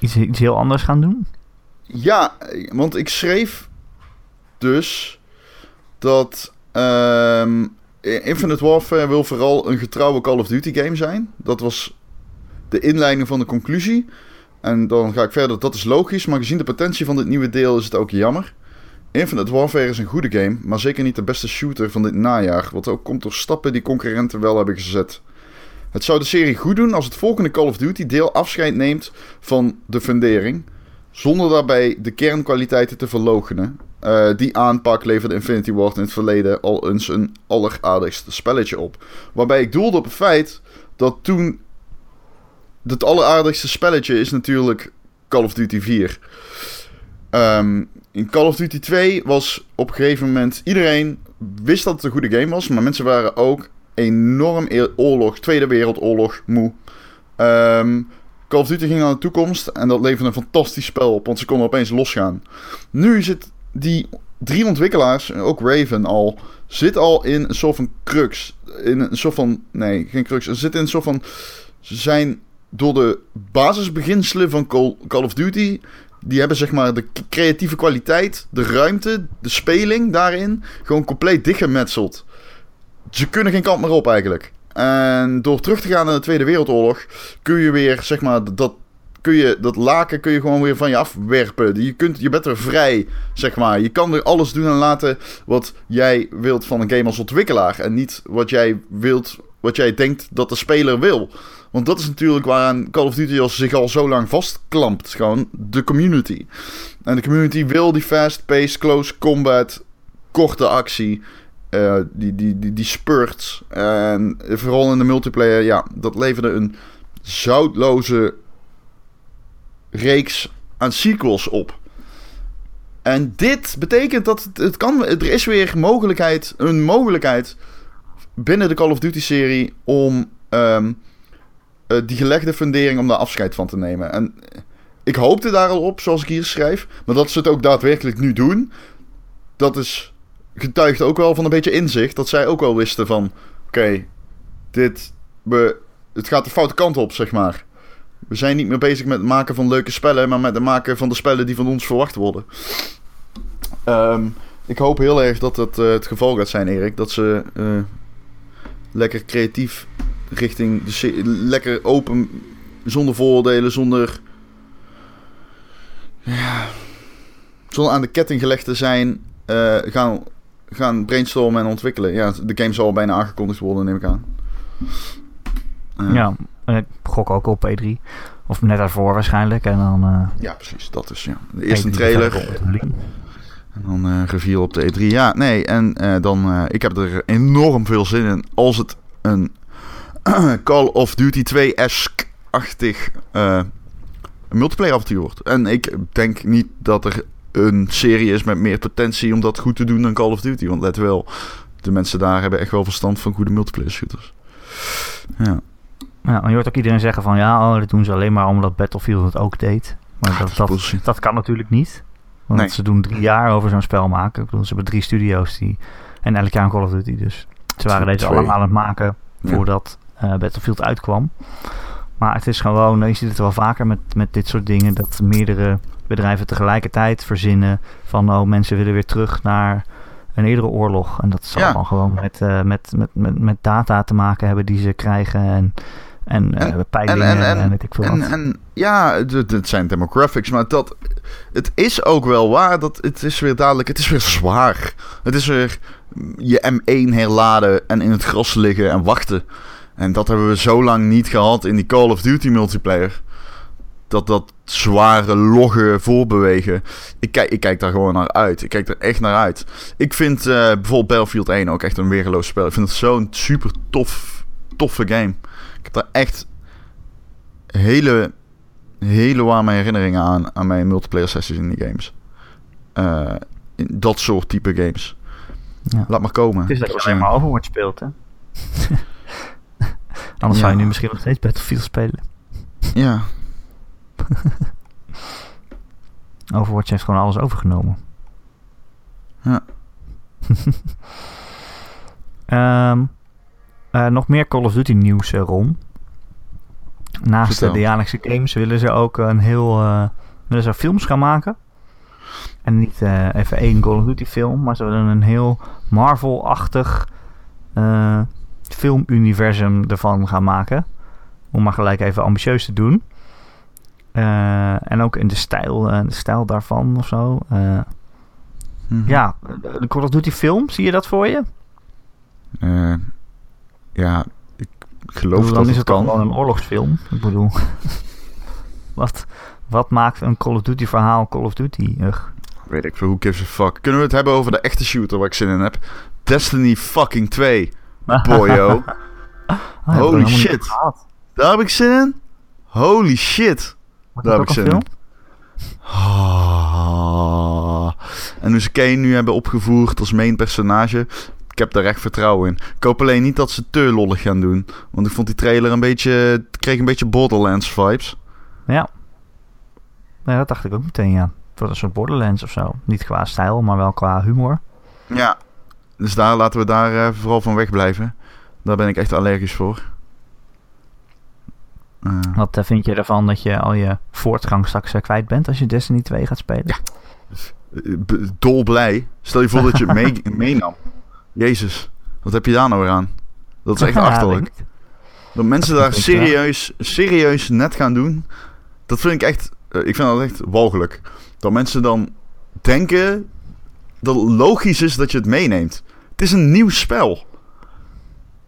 iets, iets heel anders gaan doen? Ja, want ik schreef dus dat um, Infinite Warfare wil vooral een getrouwe Call of Duty game zijn. Dat was de inleiding van de conclusie. En dan ga ik verder, dat is logisch, maar gezien de potentie van dit nieuwe deel is het ook jammer. Infinite Warfare is een goede game, maar zeker niet de beste shooter van dit najaar, wat ook komt door stappen die concurrenten wel hebben gezet. Het zou de serie goed doen als het volgende Call of Duty deel afscheid neemt van de fundering, zonder daarbij de kernkwaliteiten te verloochenen. Uh, die aanpak leverde Infinity Ward in het verleden al eens een alleraardigste spelletje op. Waarbij ik doelde op het feit dat toen het alleraardigste spelletje is natuurlijk Call of Duty 4. Um, in Call of Duty 2 was op een gegeven moment... Iedereen wist dat het een goede game was. Maar mensen waren ook enorm oorlog, Tweede Wereldoorlog moe. Um, Call of Duty ging naar de toekomst. En dat leverde een fantastisch spel op. Want ze konden opeens losgaan. Nu zit die drie ontwikkelaars, ook Raven al... Zit al in een soort van crux. In een soort van... Nee, geen crux. Ze zitten in een soort van... Ze zijn door de basisbeginselen van Call, Call of Duty die hebben zeg maar de creatieve kwaliteit, de ruimte, de speling daarin gewoon compleet dichtgemetseld. Ze kunnen geen kant meer op eigenlijk. En door terug te gaan naar de Tweede Wereldoorlog kun je weer zeg maar dat kun je dat laken kun je gewoon weer van je afwerpen. Je, kunt, je bent er vrij, zeg maar. Je kan er alles doen en laten wat jij wilt van een game als ontwikkelaar. En niet wat jij wilt, wat jij denkt dat de speler wil. Want dat is natuurlijk waaraan Call of Duty zich al zo lang vastklampt. Gewoon de community. En de community wil die fast-paced, close combat, korte actie. Uh, die, die, die, die spurts. En vooral in de multiplayer, ja, dat leverde een zoutloze reeks aan sequels op. En dit betekent dat het, kan. Er is weer mogelijkheid, een mogelijkheid binnen de Call of Duty serie om um, uh, die gelegde fundering om daar afscheid van te nemen. En ik hoopte daar al op, zoals ik hier schrijf. Maar dat ze het ook daadwerkelijk nu doen, dat is getuigt ook wel van een beetje inzicht. Dat zij ook wel wisten van, oké, dit, we, het gaat de foute kant op, zeg maar. We zijn niet meer bezig met het maken van leuke spellen, maar met het maken van de spellen die van ons verwacht worden. Um, ik hoop heel erg dat dat uh, het geval gaat zijn, Erik. Dat ze uh, lekker creatief richting de lekker open, zonder vooroordelen, zonder, ja, zonder aan de ketting gelegd te zijn, uh, gaan, gaan brainstormen en ontwikkelen. Ja, de game zal al bijna aangekondigd worden, neem ik aan. Uh, ja, ik gok ook op E3. Of net daarvoor waarschijnlijk. En dan, uh, ja, precies. Dat is ja. De eerste E3 trailer. En dan uh, reveal op de E3. Ja, nee. En uh, dan... ik heb er enorm veel zin in. Als het een Call of Duty 2-esque-achtig uh, multiplayer avontuur wordt. En ik denk niet dat er een serie is met meer potentie om dat goed te doen dan Call of Duty. Want let wel, de mensen daar hebben echt wel verstand van goede multiplayer shooters. Ja. Ja, maar je hoort ook iedereen zeggen van ja, oh, dat doen ze alleen maar omdat Battlefield het ook deed. Maar dat, dat, dat, kan natuurlijk niet. Want nee. ze doen drie jaar over zo'n spel maken. Ik bedoel, ze hebben drie studio's die. En elk jaar een Call of Duty. Dus ze waren deze allemaal aan het maken voordat uh, Battlefield uitkwam. Maar het is gewoon, je ziet het wel vaker met, met dit soort dingen, dat meerdere bedrijven tegelijkertijd verzinnen van oh, mensen willen weer terug naar een eerdere oorlog. En dat zal Ja. dan gewoon met, eh, met, met, met, met data te maken hebben die ze krijgen. En, en, eh, En- peilingen en, en- weet ik veel En, wat. en ja, het, het- het zijn demographics, maar dat, het is ook wel waar. Dat het is weer dadelijk, het is weer zwaar. Het is weer je M1 herladen en in het gras liggen en wachten. En dat hebben we zo lang niet gehad in die Call of Duty multiplayer. Dat dat zware, logge voorbewegen. Ik kijk, ik kijk daar gewoon naar uit. Ik kijk er echt naar uit. Ik vind eh, bijvoorbeeld Battlefield 1 ook echt een weergeloos spel. Ik vind het zo'n super tof, toffe game. Ik heb daar echt hele, hele warme herinneringen aan, aan mijn multiplayer sessies in die games. Eh, in dat soort type games. Ja. Laat maar komen. Het is dat je alleen een- maar Overwatch speelt, hè? Anders Ja. zou je nu misschien nog steeds Battlefield spelen. Ja, Overwatch heeft gewoon alles overgenomen. Ja. Ehm, eh, nog meer Call of Duty nieuws, eh, Ron. Naast eh, Vertel. de jaarlijkse games willen ze ook een heel... willen ze films gaan maken. En niet even één Call of Duty film, maar ze willen een heel Marvel-achtig filmuniversum ervan gaan maken. Om maar gelijk even ambitieus te doen. Eh, en ook in de stijl, eh, de stijl daarvan of zo. Eh, Mhm. ja, de Call of Duty film, zie je dat voor je? Ja, ik geloof bedoel, dat dan is het gewoon een oorlogsfilm. Ik bedoel, wat, wat maakt een Call of Duty verhaal Call of Duty? Ugh. Weet ik veel, who gives a fuck. Kunnen we het hebben over de echte shooter waar ik zin in heb? Destiny fucking 2. Boyo. Ah, heb ik Holy shit. Daar heb ik zin in. Holy shit. Wordt Daar heb ik zin in. Ah. En hoe ze Kane nu hebben opgevoerd als main personage. Ik heb daar echt vertrouwen in. Ik hoop alleen niet dat ze te lollig gaan doen. Want ik vond die trailer een beetje... het kreeg een beetje Borderlands vibes. Ja. Nee, dat dacht ik ook meteen, ja. Het wordt een soort Borderlands of zo. Niet qua stijl, maar wel qua humor. Ja. Dus daar laten we daar eh, vooral van wegblijven. Daar ben ik echt allergisch voor. Eh, Wat eh, vind je ervan dat je al je voortgang straks kwijt bent als je Destiny 2 gaat spelen? Ja. dolblij. Stel je voor dat je het mee, meenam. Jezus. Wat heb je daar nou weer aan? Dat is echt Ja, achterlijk. Dat mensen daar wel. serieus, serieus net gaan doen. Dat vind ik echt. ik vind dat echt walgelijk. Dat mensen dan denken. dat het logisch is dat je het meeneemt. Het is een nieuw spel.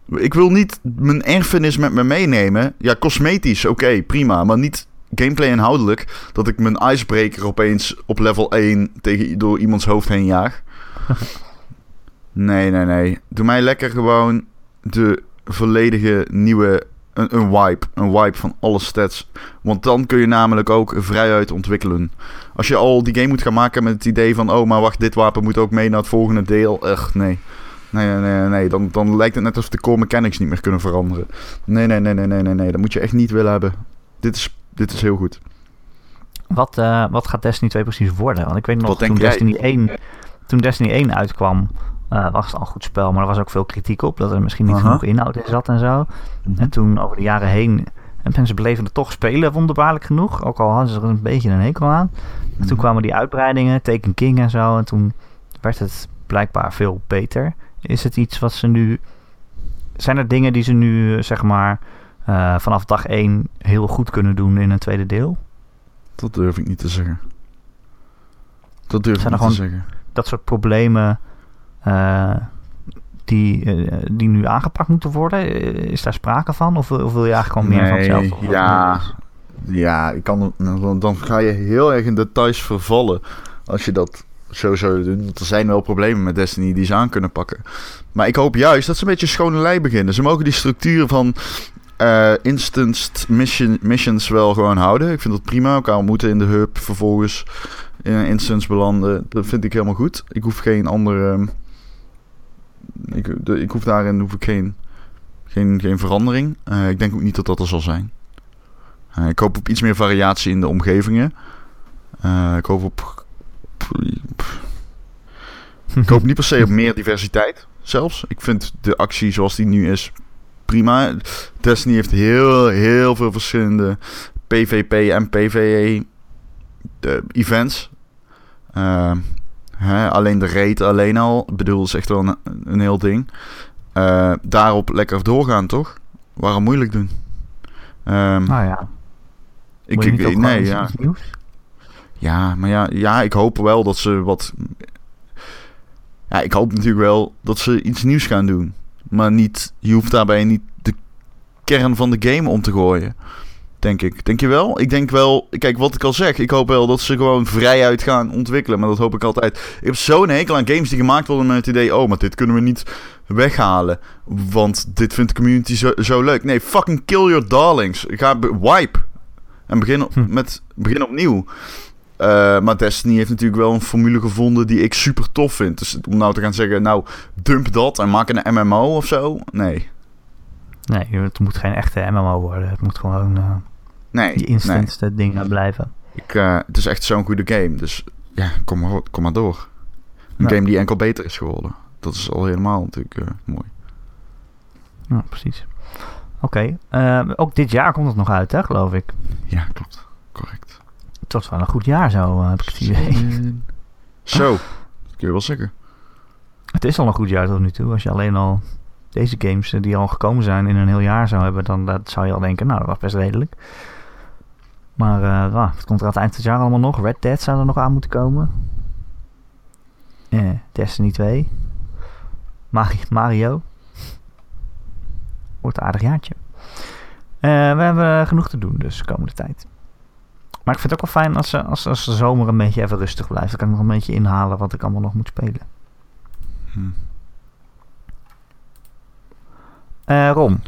Ik wil niet mijn erfenis met me meenemen. Ja, cosmetisch, oké, prima. Maar niet gameplay inhoudelijk. Dat ik mijn icebreaker opeens op level 1 tegen, door iemands hoofd heen jaag. nee, nee, nee. Doe mij lekker gewoon de volledige nieuwe. Een, een wipe. Een wipe van alle stats. Want dan kun je namelijk ook vrijuit ontwikkelen. Als je al die game moet gaan maken met het idee van... Oh, maar wacht, dit wapen moet ook mee naar het volgende deel. Echt, nee. Nee, nee, nee, nee. Dan, dan lijkt het net alsof de core mechanics niet meer kunnen veranderen. Nee, nee, nee, nee, nee, nee, nee. Dat moet je echt niet willen hebben. Dit is, dit is heel goed. Wat, eh, wat gaat Destiny 2 precies worden? Want ik weet nog, Wat toen jij? Destiny, 1, toen Destiny 1 uitkwam, eh, was het al een goed spel. Maar er was ook veel kritiek op, dat er misschien niet genoeg inhoud in zat en zo. En toen over de jaren heen, en mensen bleven het toch spelen, wonderbaarlijk genoeg. Ook al hadden ze er een beetje een hekel aan. En toen kwamen die uitbreidingen, Taken King en zo. En toen werd het blijkbaar veel beter. Is het iets wat ze nu... Zijn er dingen die ze nu, eh, zeg maar, eh, vanaf dag 1 heel goed kunnen doen in een tweede deel? Dat durf ik niet te zeggen. Dat durf ik niet te zeggen. dat soort problemen eh, die, die nu aangepakt moeten worden? Is daar sprake van? Of, wil- of wil je eigenlijk gewoon meer van hetzelfde? Ja, ja ik kan, dan, dan ga je heel erg in details vervallen als je dat zou doen. Er zijn wel problemen met Destiny die ze aan kunnen pakken. Maar ik hoop juist dat ze een beetje schone lei beginnen. Ze mogen die structuur van eh instant mission, missions wel gewoon houden. Ik vind dat prima. Elkaar ontmoeten in de hub, vervolgens in een instance belanden. Dat vind ik helemaal goed. Ik hoef geen andere... ehm, ik, ik hoef daarin hoef ik geen, geen, geen verandering. Eh, ik denk ook niet dat dat er zal zijn. Eh, ik hoop op iets meer variatie in de omgevingen. Eh, ik hoop op. Ik hoop niet per se op meer diversiteit zelfs. Ik vind de actie zoals die nu is prima. Destiny heeft heel, heel veel verschillende PvP en PvE de events. Eh, Hè, alleen de rate alleen al. Ik bedoel, is echt wel een, een heel ding. Eh, daarop lekker doorgaan, toch? Waarom moeilijk doen? Ehm, Nou ja, ik, ik, nee, ja. nieuws? Ja, maar ja, ja, ik hoop wel dat ze wat. Ja, ik hoop natuurlijk wel dat ze iets nieuws gaan doen. Maar niet, je hoeft daarbij niet de kern van de game om te gooien. Denk ik. Denk je wel? Ik denk wel. Kijk, wat ik al zeg. Ik hoop wel dat ze gewoon vrijuit gaan ontwikkelen. Maar dat hoop ik altijd. Ik heb zo'n hekel aan games die gemaakt worden met het idee. Oh, maar dit kunnen we niet weghalen. Want dit vindt de community zo, zo leuk. Nee, fucking kill your darlings. Ga wipe. En begin, op- Hm. met, begin opnieuw. Eh, maar Destiny heeft natuurlijk wel een formule gevonden die ik super tof vind. Dus om nou te gaan zeggen, nou, dump dat en maak een MMO of zo. Nee. Nee, het moet geen echte MMO worden. Het moet gewoon eh, Nee. die nee. instant dingen blijven. Ik, eh, het is echt zo'n goede game. Dus ja, kom maar, kom maar door. Een game die enkel beter is geworden. Dat is al helemaal natuurlijk eh, mooi. Ja, precies. Oké, eh, ook dit jaar komt het nog uit, hè, geloof ik. Ja, klopt. Correct. Het was wel een goed jaar zo, eh, heb ik het idee. Zo, dat kun je wel zeggen. Het is al een goed jaar tot nu toe. Als je alleen al deze games eh, die al gekomen zijn in een heel jaar zou hebben, dan dat zou je al denken, nou, dat was best redelijk. Maar eh nou, het komt er aan het eind van het jaar allemaal nog. Red Dead zou er nog aan moeten komen. Eh, Destiny 2. Mari- Mario. Wordt een aardig jaartje. Eh, we hebben genoeg te doen dus de komende tijd. Maar ik vind het ook wel fijn als, ze- als, als de zomer een beetje even rustig blijft. Dan kan ik nog een beetje inhalen wat ik allemaal nog moet spelen. Hm. Eh Ron,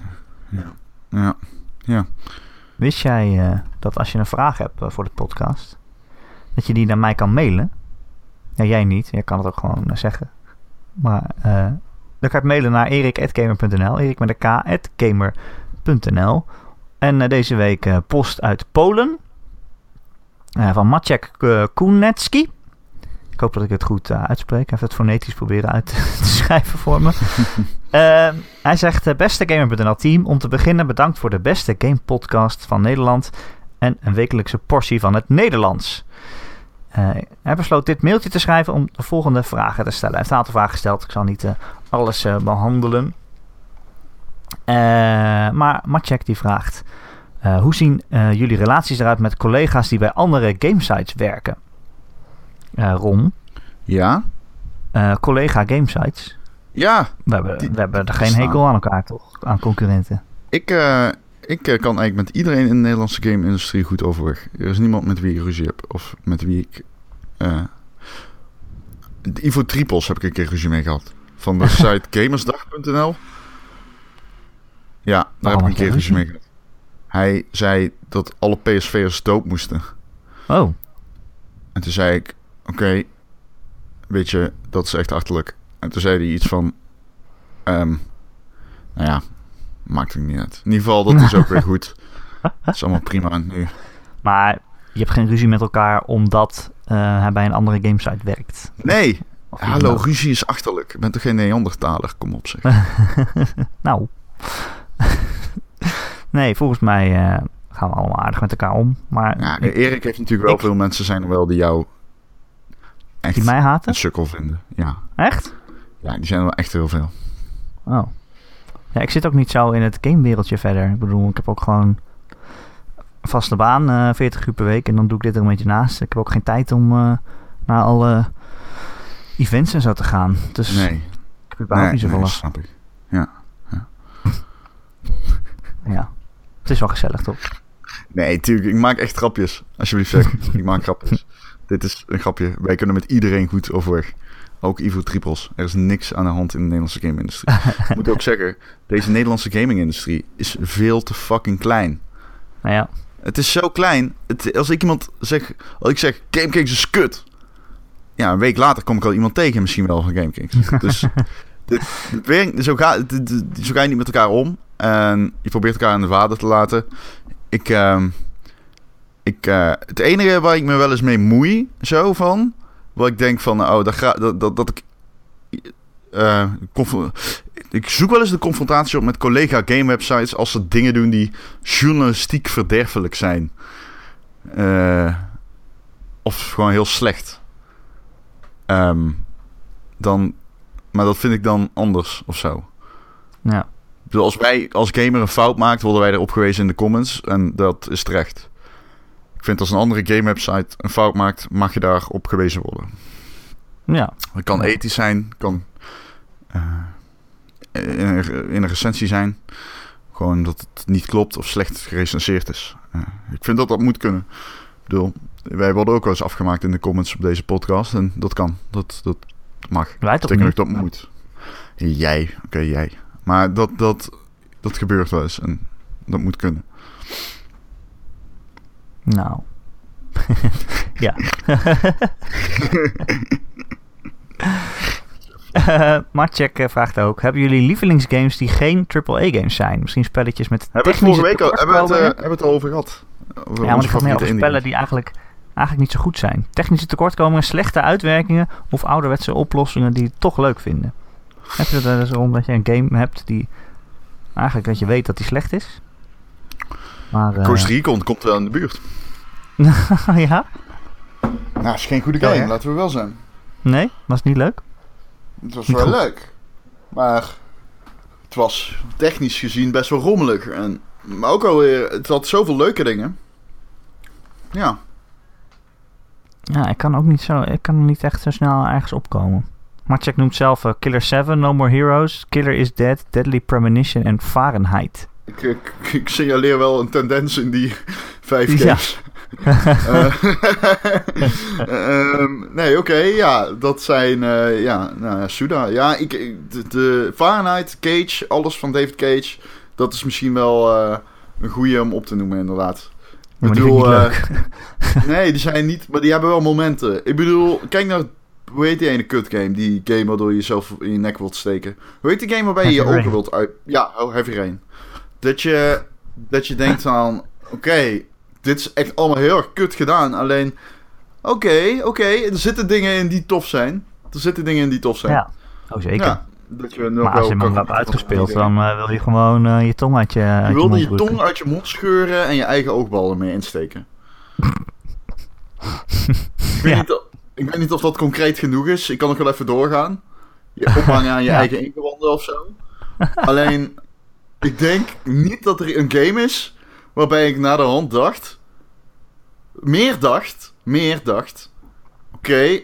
Ja. wist jij eh, dat als je een vraag hebt eh, voor de podcast, dat je die naar mij kan mailen? Ja, jij niet. Jij kan het ook gewoon zeggen. Maar dan kan je het mailen naar erik.gamer.nl. Erik met een k, gamer.nl. En deze week post uit Polen. Eh, van Maciek uh, Kunecki. Ik hoop dat ik het goed eh, uitspreek. Hij heeft het fonetisch proberen uit te schrijven voor me. Eh, hij zegt, eh, beste Gamer.nl team, om te beginnen bedankt voor de beste game podcast van Nederland en een wekelijkse portie van het Nederlands. Eh, hij besloot dit mailtje te schrijven om de volgende vragen te stellen. Hij heeft een aantal vragen gesteld, ik zal niet eh, alles eh, behandelen. Eh, maar Maciek die vraagt, eh, hoe zien eh, jullie relaties eruit met collega's die bij andere gamesites werken? Eh, Ron, Ja? collega gamesites. Ja, We hebben, Die we hebben er geen hekel aan elkaar, toch? Aan concurrenten. ik, ik kan eigenlijk met iedereen in de Nederlandse game-industrie goed overweg. Er is niemand met wie ik ruzie heb. Of met wie ik... de Ivo Tripos heb ik een keer ruzie mee gehad. Van de site gamersdag.nl. Ja, daar Waarom heb ik een keer ruzie mee gehad. Hij zei dat alle PSV'ers dood moesten. Oh, En toen zei ik, oké, weet je, dat is echt achterlijk. En toen zei hij iets van, ehm, nou ja, maakt het niet uit. In ieder geval, dat is ook weer goed. Dat is allemaal prima nu. maar je hebt geen ruzie met elkaar omdat eh, hij bij een andere gamesite werkt. Nee, Of hallo, ruzie is achterlijk. Ik ben toch geen Neandertaler? Kom op zeg. nou. Nee, volgens mij eh, gaan we allemaal aardig met elkaar om. Maar Ja, ik- Erik heeft natuurlijk wel ik- veel mensen zijn er wel die jou echt die mij haten? een sukkel vinden. Ja. Echt? ja, die zijn er wel echt heel veel. Oh. Ja, ik zit ook niet zo in het gamewereldje verder. Ik bedoel, ik heb ook gewoon vaste baan, eh 40 uur per week. En dan doe ik dit er een beetje naast. Ik heb ook geen tijd om eh, naar alle events en zo te gaan. Dus Nee, ik heb überhaupt nee, niet zoveel nee, last. snap ik. Ja. Het is wel gezellig, toch? Nee, tuurlijk. Ik maak echt grapjes. Alsjeblieft zeg. ik maak grapjes. Dit is een grapje. Wij kunnen met iedereen goed overweg. Ook Ivo Triples. Er is niks aan de hand in de Nederlandse game-industrie. Ik moet ook zeggen, deze Nederlandse gaming-industrie is veel te fucking klein. Nou ja, Het is zo klein. Het, als ik iemand zeg, als ik zeg, GameKings is kut. Ja, een week later kom ik al iemand tegen, misschien wel van GameKings. Dus dit, dit zo, ga, dit- zo ga je niet met elkaar om. En je probeert elkaar in de vader te laten. Ik, ehm, ik, eh, het enige waar ik me wel eens mee moei, zo van, wat ik denk van, oh, dat, dat, dat, ik, eh, ik zoek wel eens de confrontatie op met collega game websites als ze dingen doen die journalistiek verderfelijk zijn. Eh, of gewoon heel slecht. Ehm, dan, maar dat vind ik dan anders of zo. Ja. Bedoel, als wij als gamer een fout maakt, worden wij erop gewezen in de comments. En dat is terecht. Ik vind als een andere game website een fout maakt, mag je daarop gewezen worden. Ja. Het kan ethisch zijn, kan eh, in, een, in een recensie zijn. Gewoon dat het niet klopt of slecht gerecenseerd is. Eh, ik vind dat dat moet kunnen. Ik bedoel, wij worden ook wel eens afgemaakt in de comments op deze podcast. En dat kan. Dat, dat mag. Wij toch dat moet. Jij, oké, jij. Maar dat, dat, dat gebeurt wel eens. En dat moet kunnen. Nou. ja. Eh Martjek eh, vraagt ook: Hebben jullie lievelingsgames die geen AAA-games zijn? Misschien spelletjes met. Hebben we het vorige week al, hebben we het, tekortkomingen? hebben we het over gehad? Over ja, maar het gaat meer over spellen die eigenlijk, eigenlijk niet zo goed zijn. Technische tekortkomingen, slechte uitwerkingen of ouderwetse oplossingen die je toch leuk vinden. Heb je het er eens om dat je een game hebt die eigenlijk dat je weet dat die slecht is? Maar, games. eh, Ghost Recon komt wel in de buurt. ja? Nou, is geen goede Ja, game, laten we wel zijn. Nee? Was het niet leuk? Het was Niet wel goed. leuk. Maar het was technisch gezien best wel rommelig. En, maar ook alweer, het had zoveel leuke dingen. Ja, Ja, ik kan ook niet zo, ik kan niet echt zo snel ergens opkomen. Marcek noemt zelf eh, Killer 7, No More Heroes, Killer is Dead, Deadly Premonition en Fahrenheit. ik, ik, ik signaleer wel een tendens in die vijf Ja. games. Eh, ehm, nee, oké, ja, dat zijn, eh, ja, nou ja, Suda. Ja, ik, de, de Fahrenheit, Cage, alles van David Cage, dat is misschien wel eh, een goede om op te noemen, inderdaad. die ik niet eh, leuk. Nee, die zijn niet, maar die hebben wel momenten. Ik bedoel, kijk naar, hoe heet die ene kut game? Die game waardoor je jezelf in je nek wilt steken. Hoe heet die game waarbij je je ogen wilt uit... Ja, oh, Heavy Rain. Dat je, dat je denkt aan, oké, dit is echt allemaal heel erg kut gedaan. Alleen, oké, oké, er zitten dingen in die tof zijn. Er zitten dingen in die tof zijn. Ja, oh zeker. Ja, dat je nog maar als je hem hebt uitgespeeld, dan eh, wil je gewoon eh, je tong uit je, Je je wilde je tong uit je mond scheuren en je eigen oogbal ermee insteken. ik, weet Ja. niet, ik weet niet of dat concreet genoeg is. Ik kan nog wel even doorgaan. Je ophangen aan je Ja. eigen ingewanden of zo. Alleen, ik denk niet dat er een game is waarbij ik na de hand dacht... Meer dacht, meer dacht... Oké,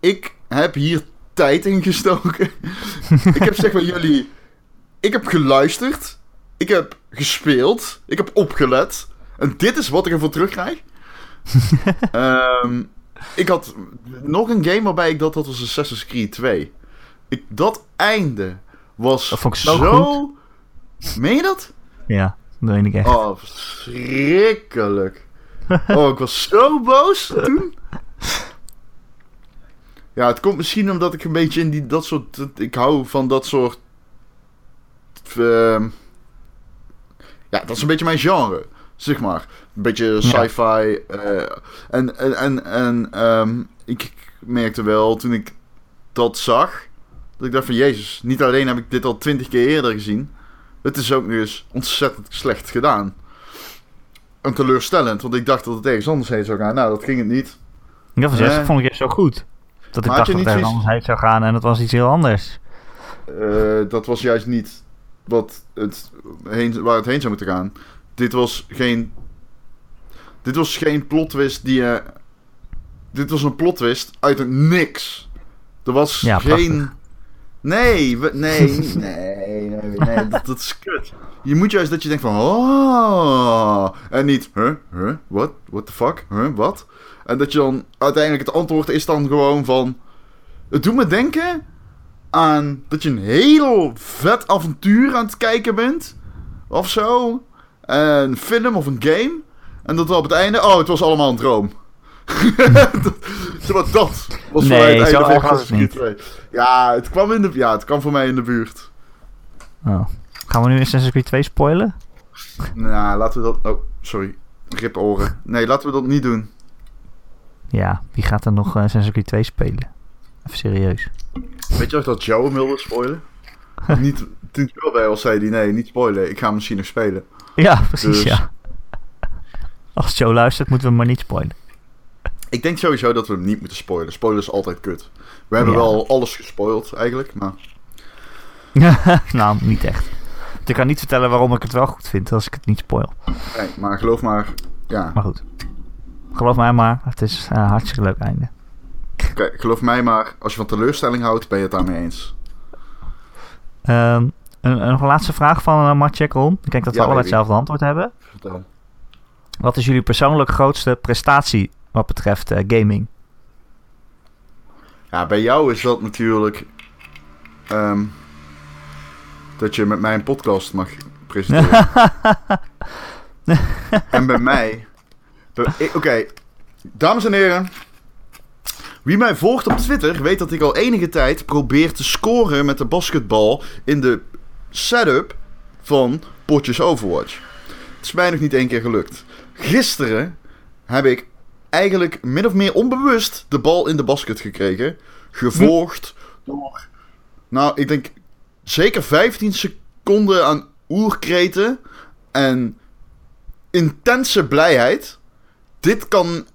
ik heb hier tijd in gestoken. ik heb zeg maar jullie... Ik heb geluisterd. Ik heb gespeeld. Ik heb opgelet. En dit is wat ik ervoor terugkrijg. Ehm, ik had nog een game waarbij ik dat, dat was Assassin's Creed 2. Ik, dat einde was Dat vond ik zo zo... Meen je dat? Ja, dat weet ik echt. Oh, verschrikkelijk. Oh, ik was zo boos toen. Ja, het komt misschien omdat ik een beetje in die, dat soort... Ik hou van dat soort... ehm, ja, dat is een beetje mijn genre, zeg maar. Een beetje sci-fi. eh, en en, en, en ehm, ik merkte wel toen ik dat zag... Dat ik dacht van, jezus, niet alleen heb ik dit al twintig keer eerder gezien... Het is ook nu eens ontzettend slecht gedaan. En teleurstellend, want ik dacht dat het ergens anders heen zou gaan. Nou, dat ging het niet. Dat was juist, eh. vond ik juist zo goed. Dat ik dacht dat het ergens anders heen zou gaan en dat was iets heel anders. Eh, dat was juist niet wat het heen, waar het heen zou moeten gaan. Dit was geen. Dit was geen plot twist die je. Dit was een plot twist uit het niks. Er was Ja, geen. Nee, we- nee, nee, nee, nee, dat, dat is kut. Je moet juist dat je denkt van, oh, en niet, huh, huh, what, what the fuck, huh, wat? En dat je dan, uiteindelijk het antwoord is dan gewoon van, het doet me denken aan dat je een heel vet avontuur aan het kijken bent, of zo, een film of een game, en dat op het einde, oh, het was allemaal een droom. dat, dat was voor mij Nee, het zo einde van erg was het Assassin's Creed 2. Ja, het kwam in de, ja, het kwam voor mij in de buurt. Oh. Gaan we nu Assassin's Creed 2 spoilen? Nou, laten we dat... Oh, sorry. Rip oren. Nee, laten we dat niet doen. Ja, wie gaat er nog eh, Assassin's Creed 2 spelen? Even serieus. Weet je nog dat Joe hem wilde spoilen? niet, toen Joe bij ons zei die nee, niet spoilen. Ik ga hem misschien nog spelen. Ja, precies, Dus- ja. Als Joe luistert, moeten we hem maar niet spoilen. Ik denk sowieso dat we hem niet moeten spoilen. Spoiler is altijd kut. We hebben Ja. wel alles gespoild eigenlijk, maar... nou, niet echt. Ik kan niet vertellen waarom ik het wel goed vind als ik het niet spoil. Nee, maar geloof maar, ja. Maar goed. Geloof mij maar, het is een hartstikke leuk einde. Kijk, geloof mij maar, als je van teleurstelling houdt, ben je het daarmee eens. Ehm, een, een laatste vraag van uh, Martjek Ron. Ik denk dat we Ja, allebei hetzelfde antwoord hebben. Vertel. Wat is jullie persoonlijk grootste prestatie wat betreft eh, gaming? Ja, bij jou is dat natuurlijk... ehm, dat je met mij een podcast mag presenteren. en bij mij... Oké, dames en heren. Wie mij volgt op Twitter weet dat ik al enige tijd probeer te scoren met de basketbal in de setup van potjes Overwatch. Het is mij nog niet één keer gelukt. Gisteren heb ik eigenlijk min of meer onbewust de bal in de basket gekregen. Gevolgd door, nou, ik denk zeker 15 seconden aan oerkreten en intense blijheid. Dit kan.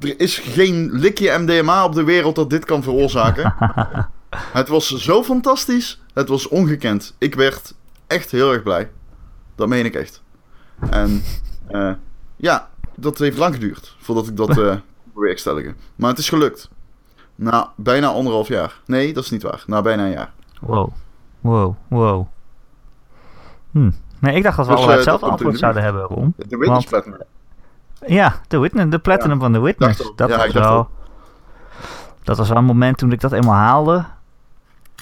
Er is geen likje MDMA op de wereld dat dit kan veroorzaken. het was zo fantastisch. Het was ongekend. Ik werd echt heel erg blij. Dat meen ik echt. En eh, ja, dat heeft lang geduurd voordat ik dat eh bewerkstelligen. Maar het is gelukt. Na bijna anderhalf jaar. Nee, dat is niet waar. Na bijna een jaar. Wow. Wow, wow. Hm. Nee, ik dacht dat we Dus, allebei eh, hetzelfde antwoord de zouden hebben, Ron. De Witness Want- Platinum. Ja, de, witness, de platinum van de Witness. Dacht. Dat, Ja, was wel, dat was wel een moment toen ik dat eenmaal haalde.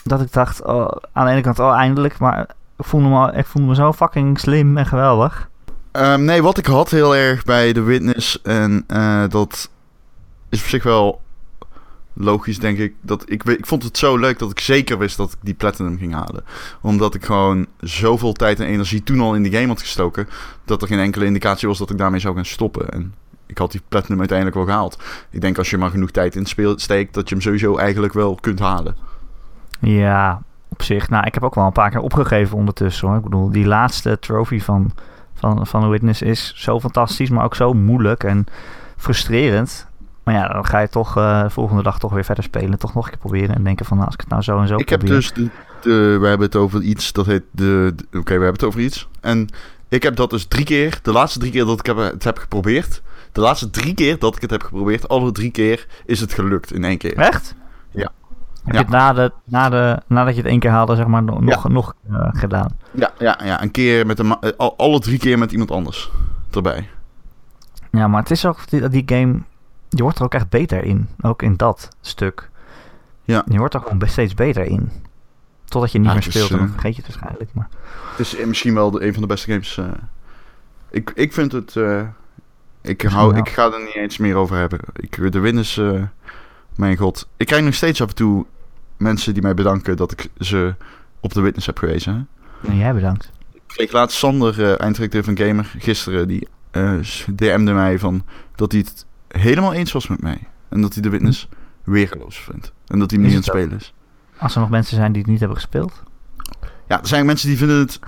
Dat ik dacht, oh, aan de ene kant, oh eindelijk. Maar ik voelde me, ik voelde me zo fucking slim en geweldig. Ehm, nee, wat ik had heel erg bij The Witness, en eh, dat is op zich wel logisch, denk ik. Dat ik, ik vond het zo leuk dat ik zeker wist dat ik die Platinum ging halen. Omdat ik gewoon zoveel tijd en energie toen al in die game had gestoken, dat er geen enkele indicatie was dat ik daarmee zou gaan stoppen. En ik had die Platinum uiteindelijk wel gehaald. Ik denk als je maar genoeg tijd in steekt, dat je hem sowieso eigenlijk wel kunt halen. Ja, op zich. Nou, ik heb ook wel een paar keer opgegeven ondertussen hoor. Ik bedoel, die laatste trophy van, van, van de Witness is zo fantastisch, maar ook zo moeilijk en frustrerend. Maar ja, dan ga je toch eh, de volgende dag toch weer verder spelen. Toch nog een keer proberen en denken van, nou, als ik het nou zo en zo Ik heb probeer. dus de, de- we hebben het over iets dat heet de, de- oké, we hebben het over iets. En ik heb dat dus drie keer, de laatste drie keer dat ik heb, het heb geprobeerd, de laatste drie keer dat ik het heb geprobeerd, alle drie keer is het gelukt in één keer. Echt? Ja. Heb Ja. je het na de, na de, nadat je het één keer haalde, zeg maar, no- nog, nog eh, gedaan? Ja, ja, ja, een keer met een, eh, al- alle drie keer met iemand anders erbij. Ja, maar het is ook, die, die game, je wordt er ook echt beter in. Ook in dat stuk. Ja. Je wordt er gewoon steeds beter in. Totdat je niet meer is, speelt, en dan eh, vergeet je het waarschijnlijk. Maar... Het is misschien wel de, een van de beste games. ik, ik vind het, ik, hou, ik ga er niet eens meer over hebben. Ik, de win is, mijn god. Ik krijg nog steeds af en toe mensen die mij bedanken dat ik ze op de witness heb gewezen. Nee, jij bedankt. Ik kreeg laatst Sander, eindredacteur van Gamer, gisteren, die eh, DM'de mij van dat hij het helemaal eens was met mij. En dat hij de witness weergeloos vindt. En dat hij hem niet aan het spelen is. Als er nog mensen zijn die het niet hebben gespeeld. Ja, er zijn mensen die vinden het...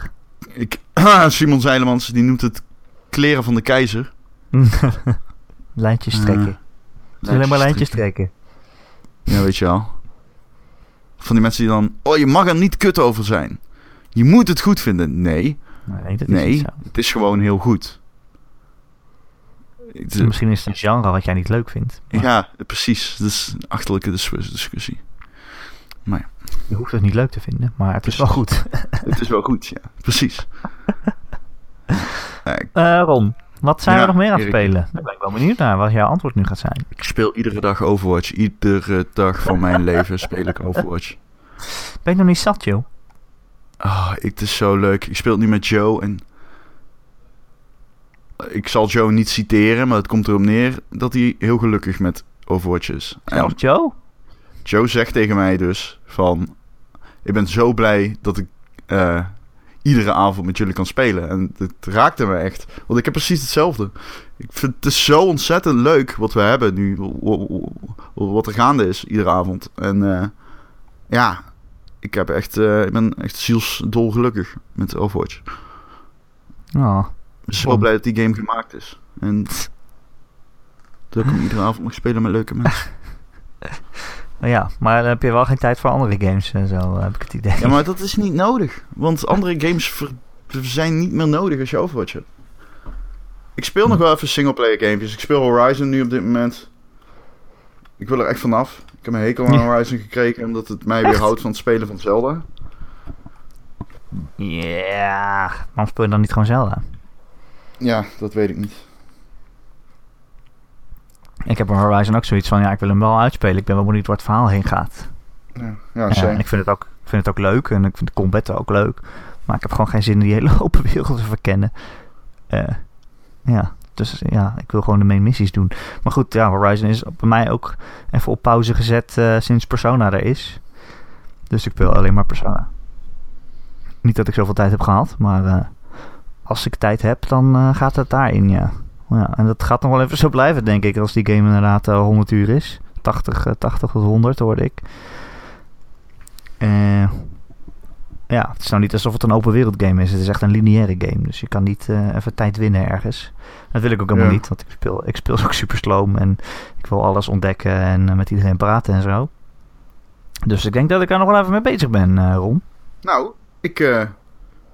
Ik, Simon Zeilemans, die noemt het kleren van de keizer. lijntjes Eh, trekken. Is alleen maar lijntjes trekken. Ja, weet je wel. Van die mensen die dan... Oh, je mag er niet kut over zijn. Je moet het goed vinden. Nee, Nee, dat is nee. niet zo. Het is gewoon heel goed. Het- Misschien is het een genre wat jij niet leuk vindt. Maar ja, precies. Dat is een achterlijke dis- discussie. Je hoeft het niet leuk te vinden, maar het is wel goed. het is wel goed, ja. Precies. Ja, ik, Eh, Ron, wat zijn Ja, we nog meer aan het Erik. spelen? Daar ben ik wel benieuwd naar wat jouw antwoord nu gaat zijn. ik speel iedere dag Overwatch. Iedere dag van mijn leven speel ik Overwatch. Ben je nog niet zat, joh? Ah, ik, het is zo leuk. Ik speel het nu met Joe en... Ik zal Joe niet citeren, maar het komt erop neer dat hij heel gelukkig met Overwatch is. En Zelfs Joe? Joe zegt tegen mij dus van... Ik ben zo blij dat ik eh, iedere avond met jullie kan spelen. En het raakte me echt. Want ik heb precies hetzelfde. Ik vind het is zo ontzettend leuk wat we hebben nu. Wat er gaande is iedere avond. En eh, ja, ik, heb echt, eh, ik ben echt zielsdol gelukkig met Overwatch. Oh, Ik ben zo blij dat die game gemaakt is. En Dat ik hem iedere avond mag spelen met leuke mensen. Ja, maar dan heb je wel geen tijd voor andere games en zo, heb ik het idee. Ja, maar dat is niet nodig. Want andere games zijn niet meer nodig als je Overwatch hebt. Ik speel nog wel even singleplayer gamepjes. Ik speel Horizon nu op dit moment. Ik wil er echt vanaf. Ik heb een hekel aan. Horizon gekregen omdat het mij weer houdt van het spelen van Zelda. Ja, waarom speel je dan niet gewoon Zelda? Ja, dat weet ik niet. Ik heb bij Horizon ook zoiets van, ja, ik wil hem wel uitspelen. Ik ben wel benieuwd waar het verhaal heen gaat. Ja, ja, en ik vind, het ook, ik vind het ook leuk en ik vind de combat ook leuk. Maar ik heb gewoon geen zin in die hele open wereld te verkennen. Eh, ja, dus ja, ik wil gewoon de main missies doen. Maar goed, ja, Horizon is bij mij ook even op pauze gezet eh, sinds Persona er is. Dus ik speel alleen maar Persona. Niet dat ik zoveel tijd heb gehad, maar eh, als ik tijd heb, dan eh, gaat het daarin, ja. Ja. En dat gaat nog wel even zo blijven, denk ik, als die game inderdaad eh, 100 uur is. 80, eh, 80 tot 100 hoorde ik. Eh, ja, het is nou niet alsof het een open wereld game is. Het is echt een lineaire game. Dus je kan niet eh, even tijd winnen ergens. Dat wil ik ook helemaal Ja. niet. Want ik speel, ik speel ook super sloom. En ik wil alles ontdekken en eh, met iedereen praten en zo. Dus ik denk dat ik daar nog wel even mee bezig ben, eh, Ron. Nou, ik eh,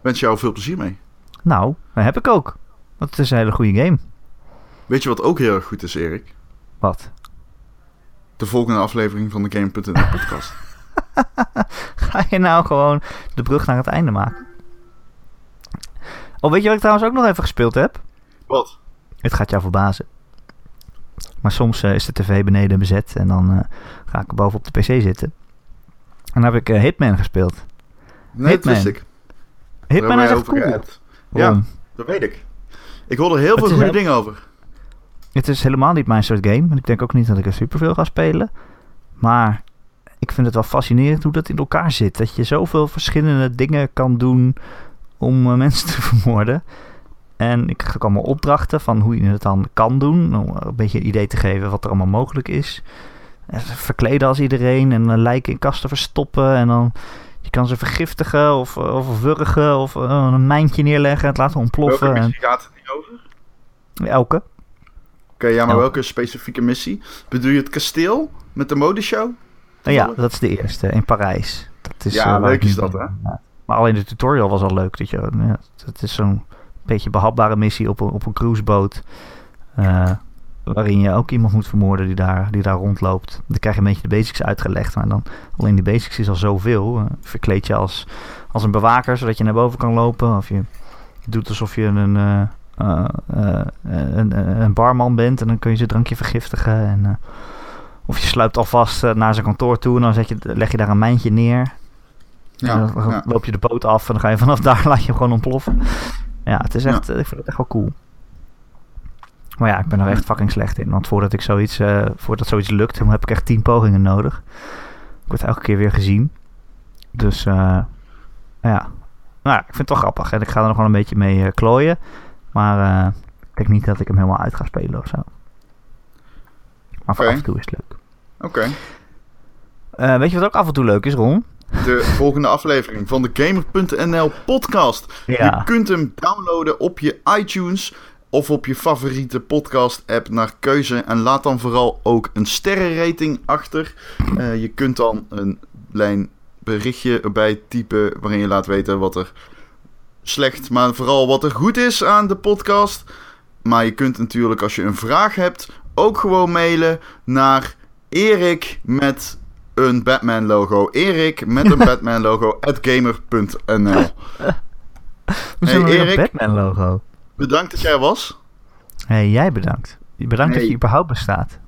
wens jou veel plezier mee. Nou, dat heb ik ook. Dat is een hele goede game. Weet je wat ook heel erg goed is, Erik? Wat? De volgende aflevering van de Game.nl podcast. Ga je nou gewoon de brug naar het einde maken? Oh, weet je wat ik trouwens ook nog even gespeeld heb? Wat? Het gaat jou verbazen. Maar soms eh, is de tv beneden bezet en dan eh, ga ik boven op de pc zitten. En dan heb ik eh, Hitman gespeeld. Nee, dat Hitman. wist ik. Hitman is echt wij cool. Ja. Dat weet ik. Ik hoorde heel veel goede dingen over. Het is helemaal niet mijn soort game. En ik denk ook niet dat ik er superveel ga spelen. Maar ik vind het wel fascinerend hoe dat in elkaar zit. Dat je zoveel verschillende dingen kan doen om eh, mensen te vermoorden. En ik krijg ook allemaal opdrachten van hoe je het dan kan doen. Om een beetje een idee te geven wat er allemaal mogelijk is. Eh, Verkleden als iedereen en eh, lijken in kasten verstoppen. En dan je kan ze vergiftigen of, of wurgen of eh, een mijntje neerleggen en het laten ontploffen. Welke En missie gaat het niet over? Oké, elke. ja, maar Ja. welke specifieke missie? Bedoel je het kasteel met de modeshow? Nou ja, dat is de eerste in Parijs. Dat is, Ja, eh, leuk is dat, hè? Maar alleen de tutorial was al leuk. Dat je, ja, het is zo'n beetje behapbare missie op een, op een cruiseboot. eh, waarin je ook iemand moet vermoorden die daar, die daar rondloopt. Dan krijg je een beetje de basics uitgelegd. Maar dan alleen die basics is al zoveel. Eh, verkleed je als, als een bewaker, zodat je naar boven kan lopen. Of je doet alsof je een, eh, eh, een, een, een barman bent. En dan kun je zijn drankje vergiftigen. En, eh, of je sluipt alvast eh, naar zijn kantoor toe. En dan zet je, leg je daar een mijntje neer. Ja, En dan ja. loop je de boot af en dan ga je vanaf daar laat je hem gewoon ontploffen. Ja, het is echt, eh, ik vind het echt wel cool. Maar ja, ik ben er echt fucking slecht in. Want voordat ik zoiets, eh, voordat zoiets lukt, dan heb ik echt tien pogingen nodig. Ik word elke keer weer gezien. Dus eh, ja. Nou, ja, ik vind het wel grappig. En ik ga er nog wel een beetje mee eh, klooien. Maar eh, ik denk niet dat ik hem helemaal uit ga spelen of zo. Maar Oké. af en toe is het leuk. Oké. Eh, weet je wat ook af en toe leuk is, Ron? De volgende aflevering van de Gamer.nl podcast. Ja. Je kunt hem downloaden op je iTunes of op je favoriete podcast app naar keuze. En laat dan vooral ook een sterrenrating achter. Eh, je kunt dan een lijn berichtje erbij typen waarin je laat weten wat er slecht, maar vooral wat er goed is aan de podcast. Maar je kunt natuurlijk als je een vraag hebt ook gewoon mailen naar Erik met een Batman logo. Erik met een Batman logo at gamer.nl. Hey, Erik. Batman logo. Bedankt dat jij er was. Hey, jij bedankt. Bedankt dat je überhaupt bestaat.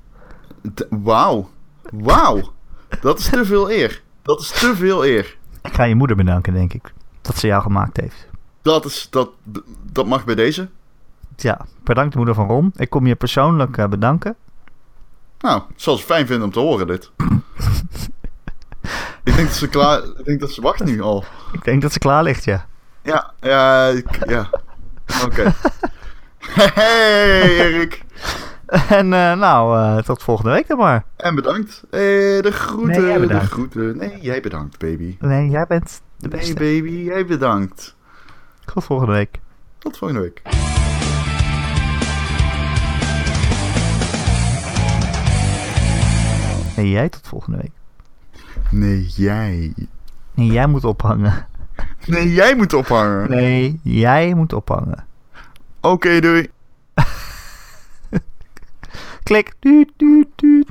Wauw. Wauw. Dat is te veel eer. Dat is te veel eer. Ik ga je moeder bedanken, denk ik. Dat ze jou gemaakt heeft. Dat, is, dat, dat mag bij deze. Ja, bedankt moeder van Ron. Ik kom je persoonlijk eh, bedanken. Nou, zal ze fijn vinden om te horen dit. ik denk dat ze klaar... Ik denk dat ze wacht nu al. Ik denk dat ze klaar ligt, ja. Ja, ja, ik- ja. Oké. Hey Erik. En eh, nou, eh, tot volgende week dan maar. En bedankt. Eh, de groeten. Nee, jij de groeten. Nee, jij bedankt, baby. Nee, jij bent de Nee, beste. baby, jij bedankt. Tot volgende week. Tot volgende week. Nee, jij tot volgende week. Nee, jij. Nee, jij moet ophangen. Nee, jij moet ophangen. Nee, jij moet ophangen. Oké, doei. Klik. Duut, duut, duut.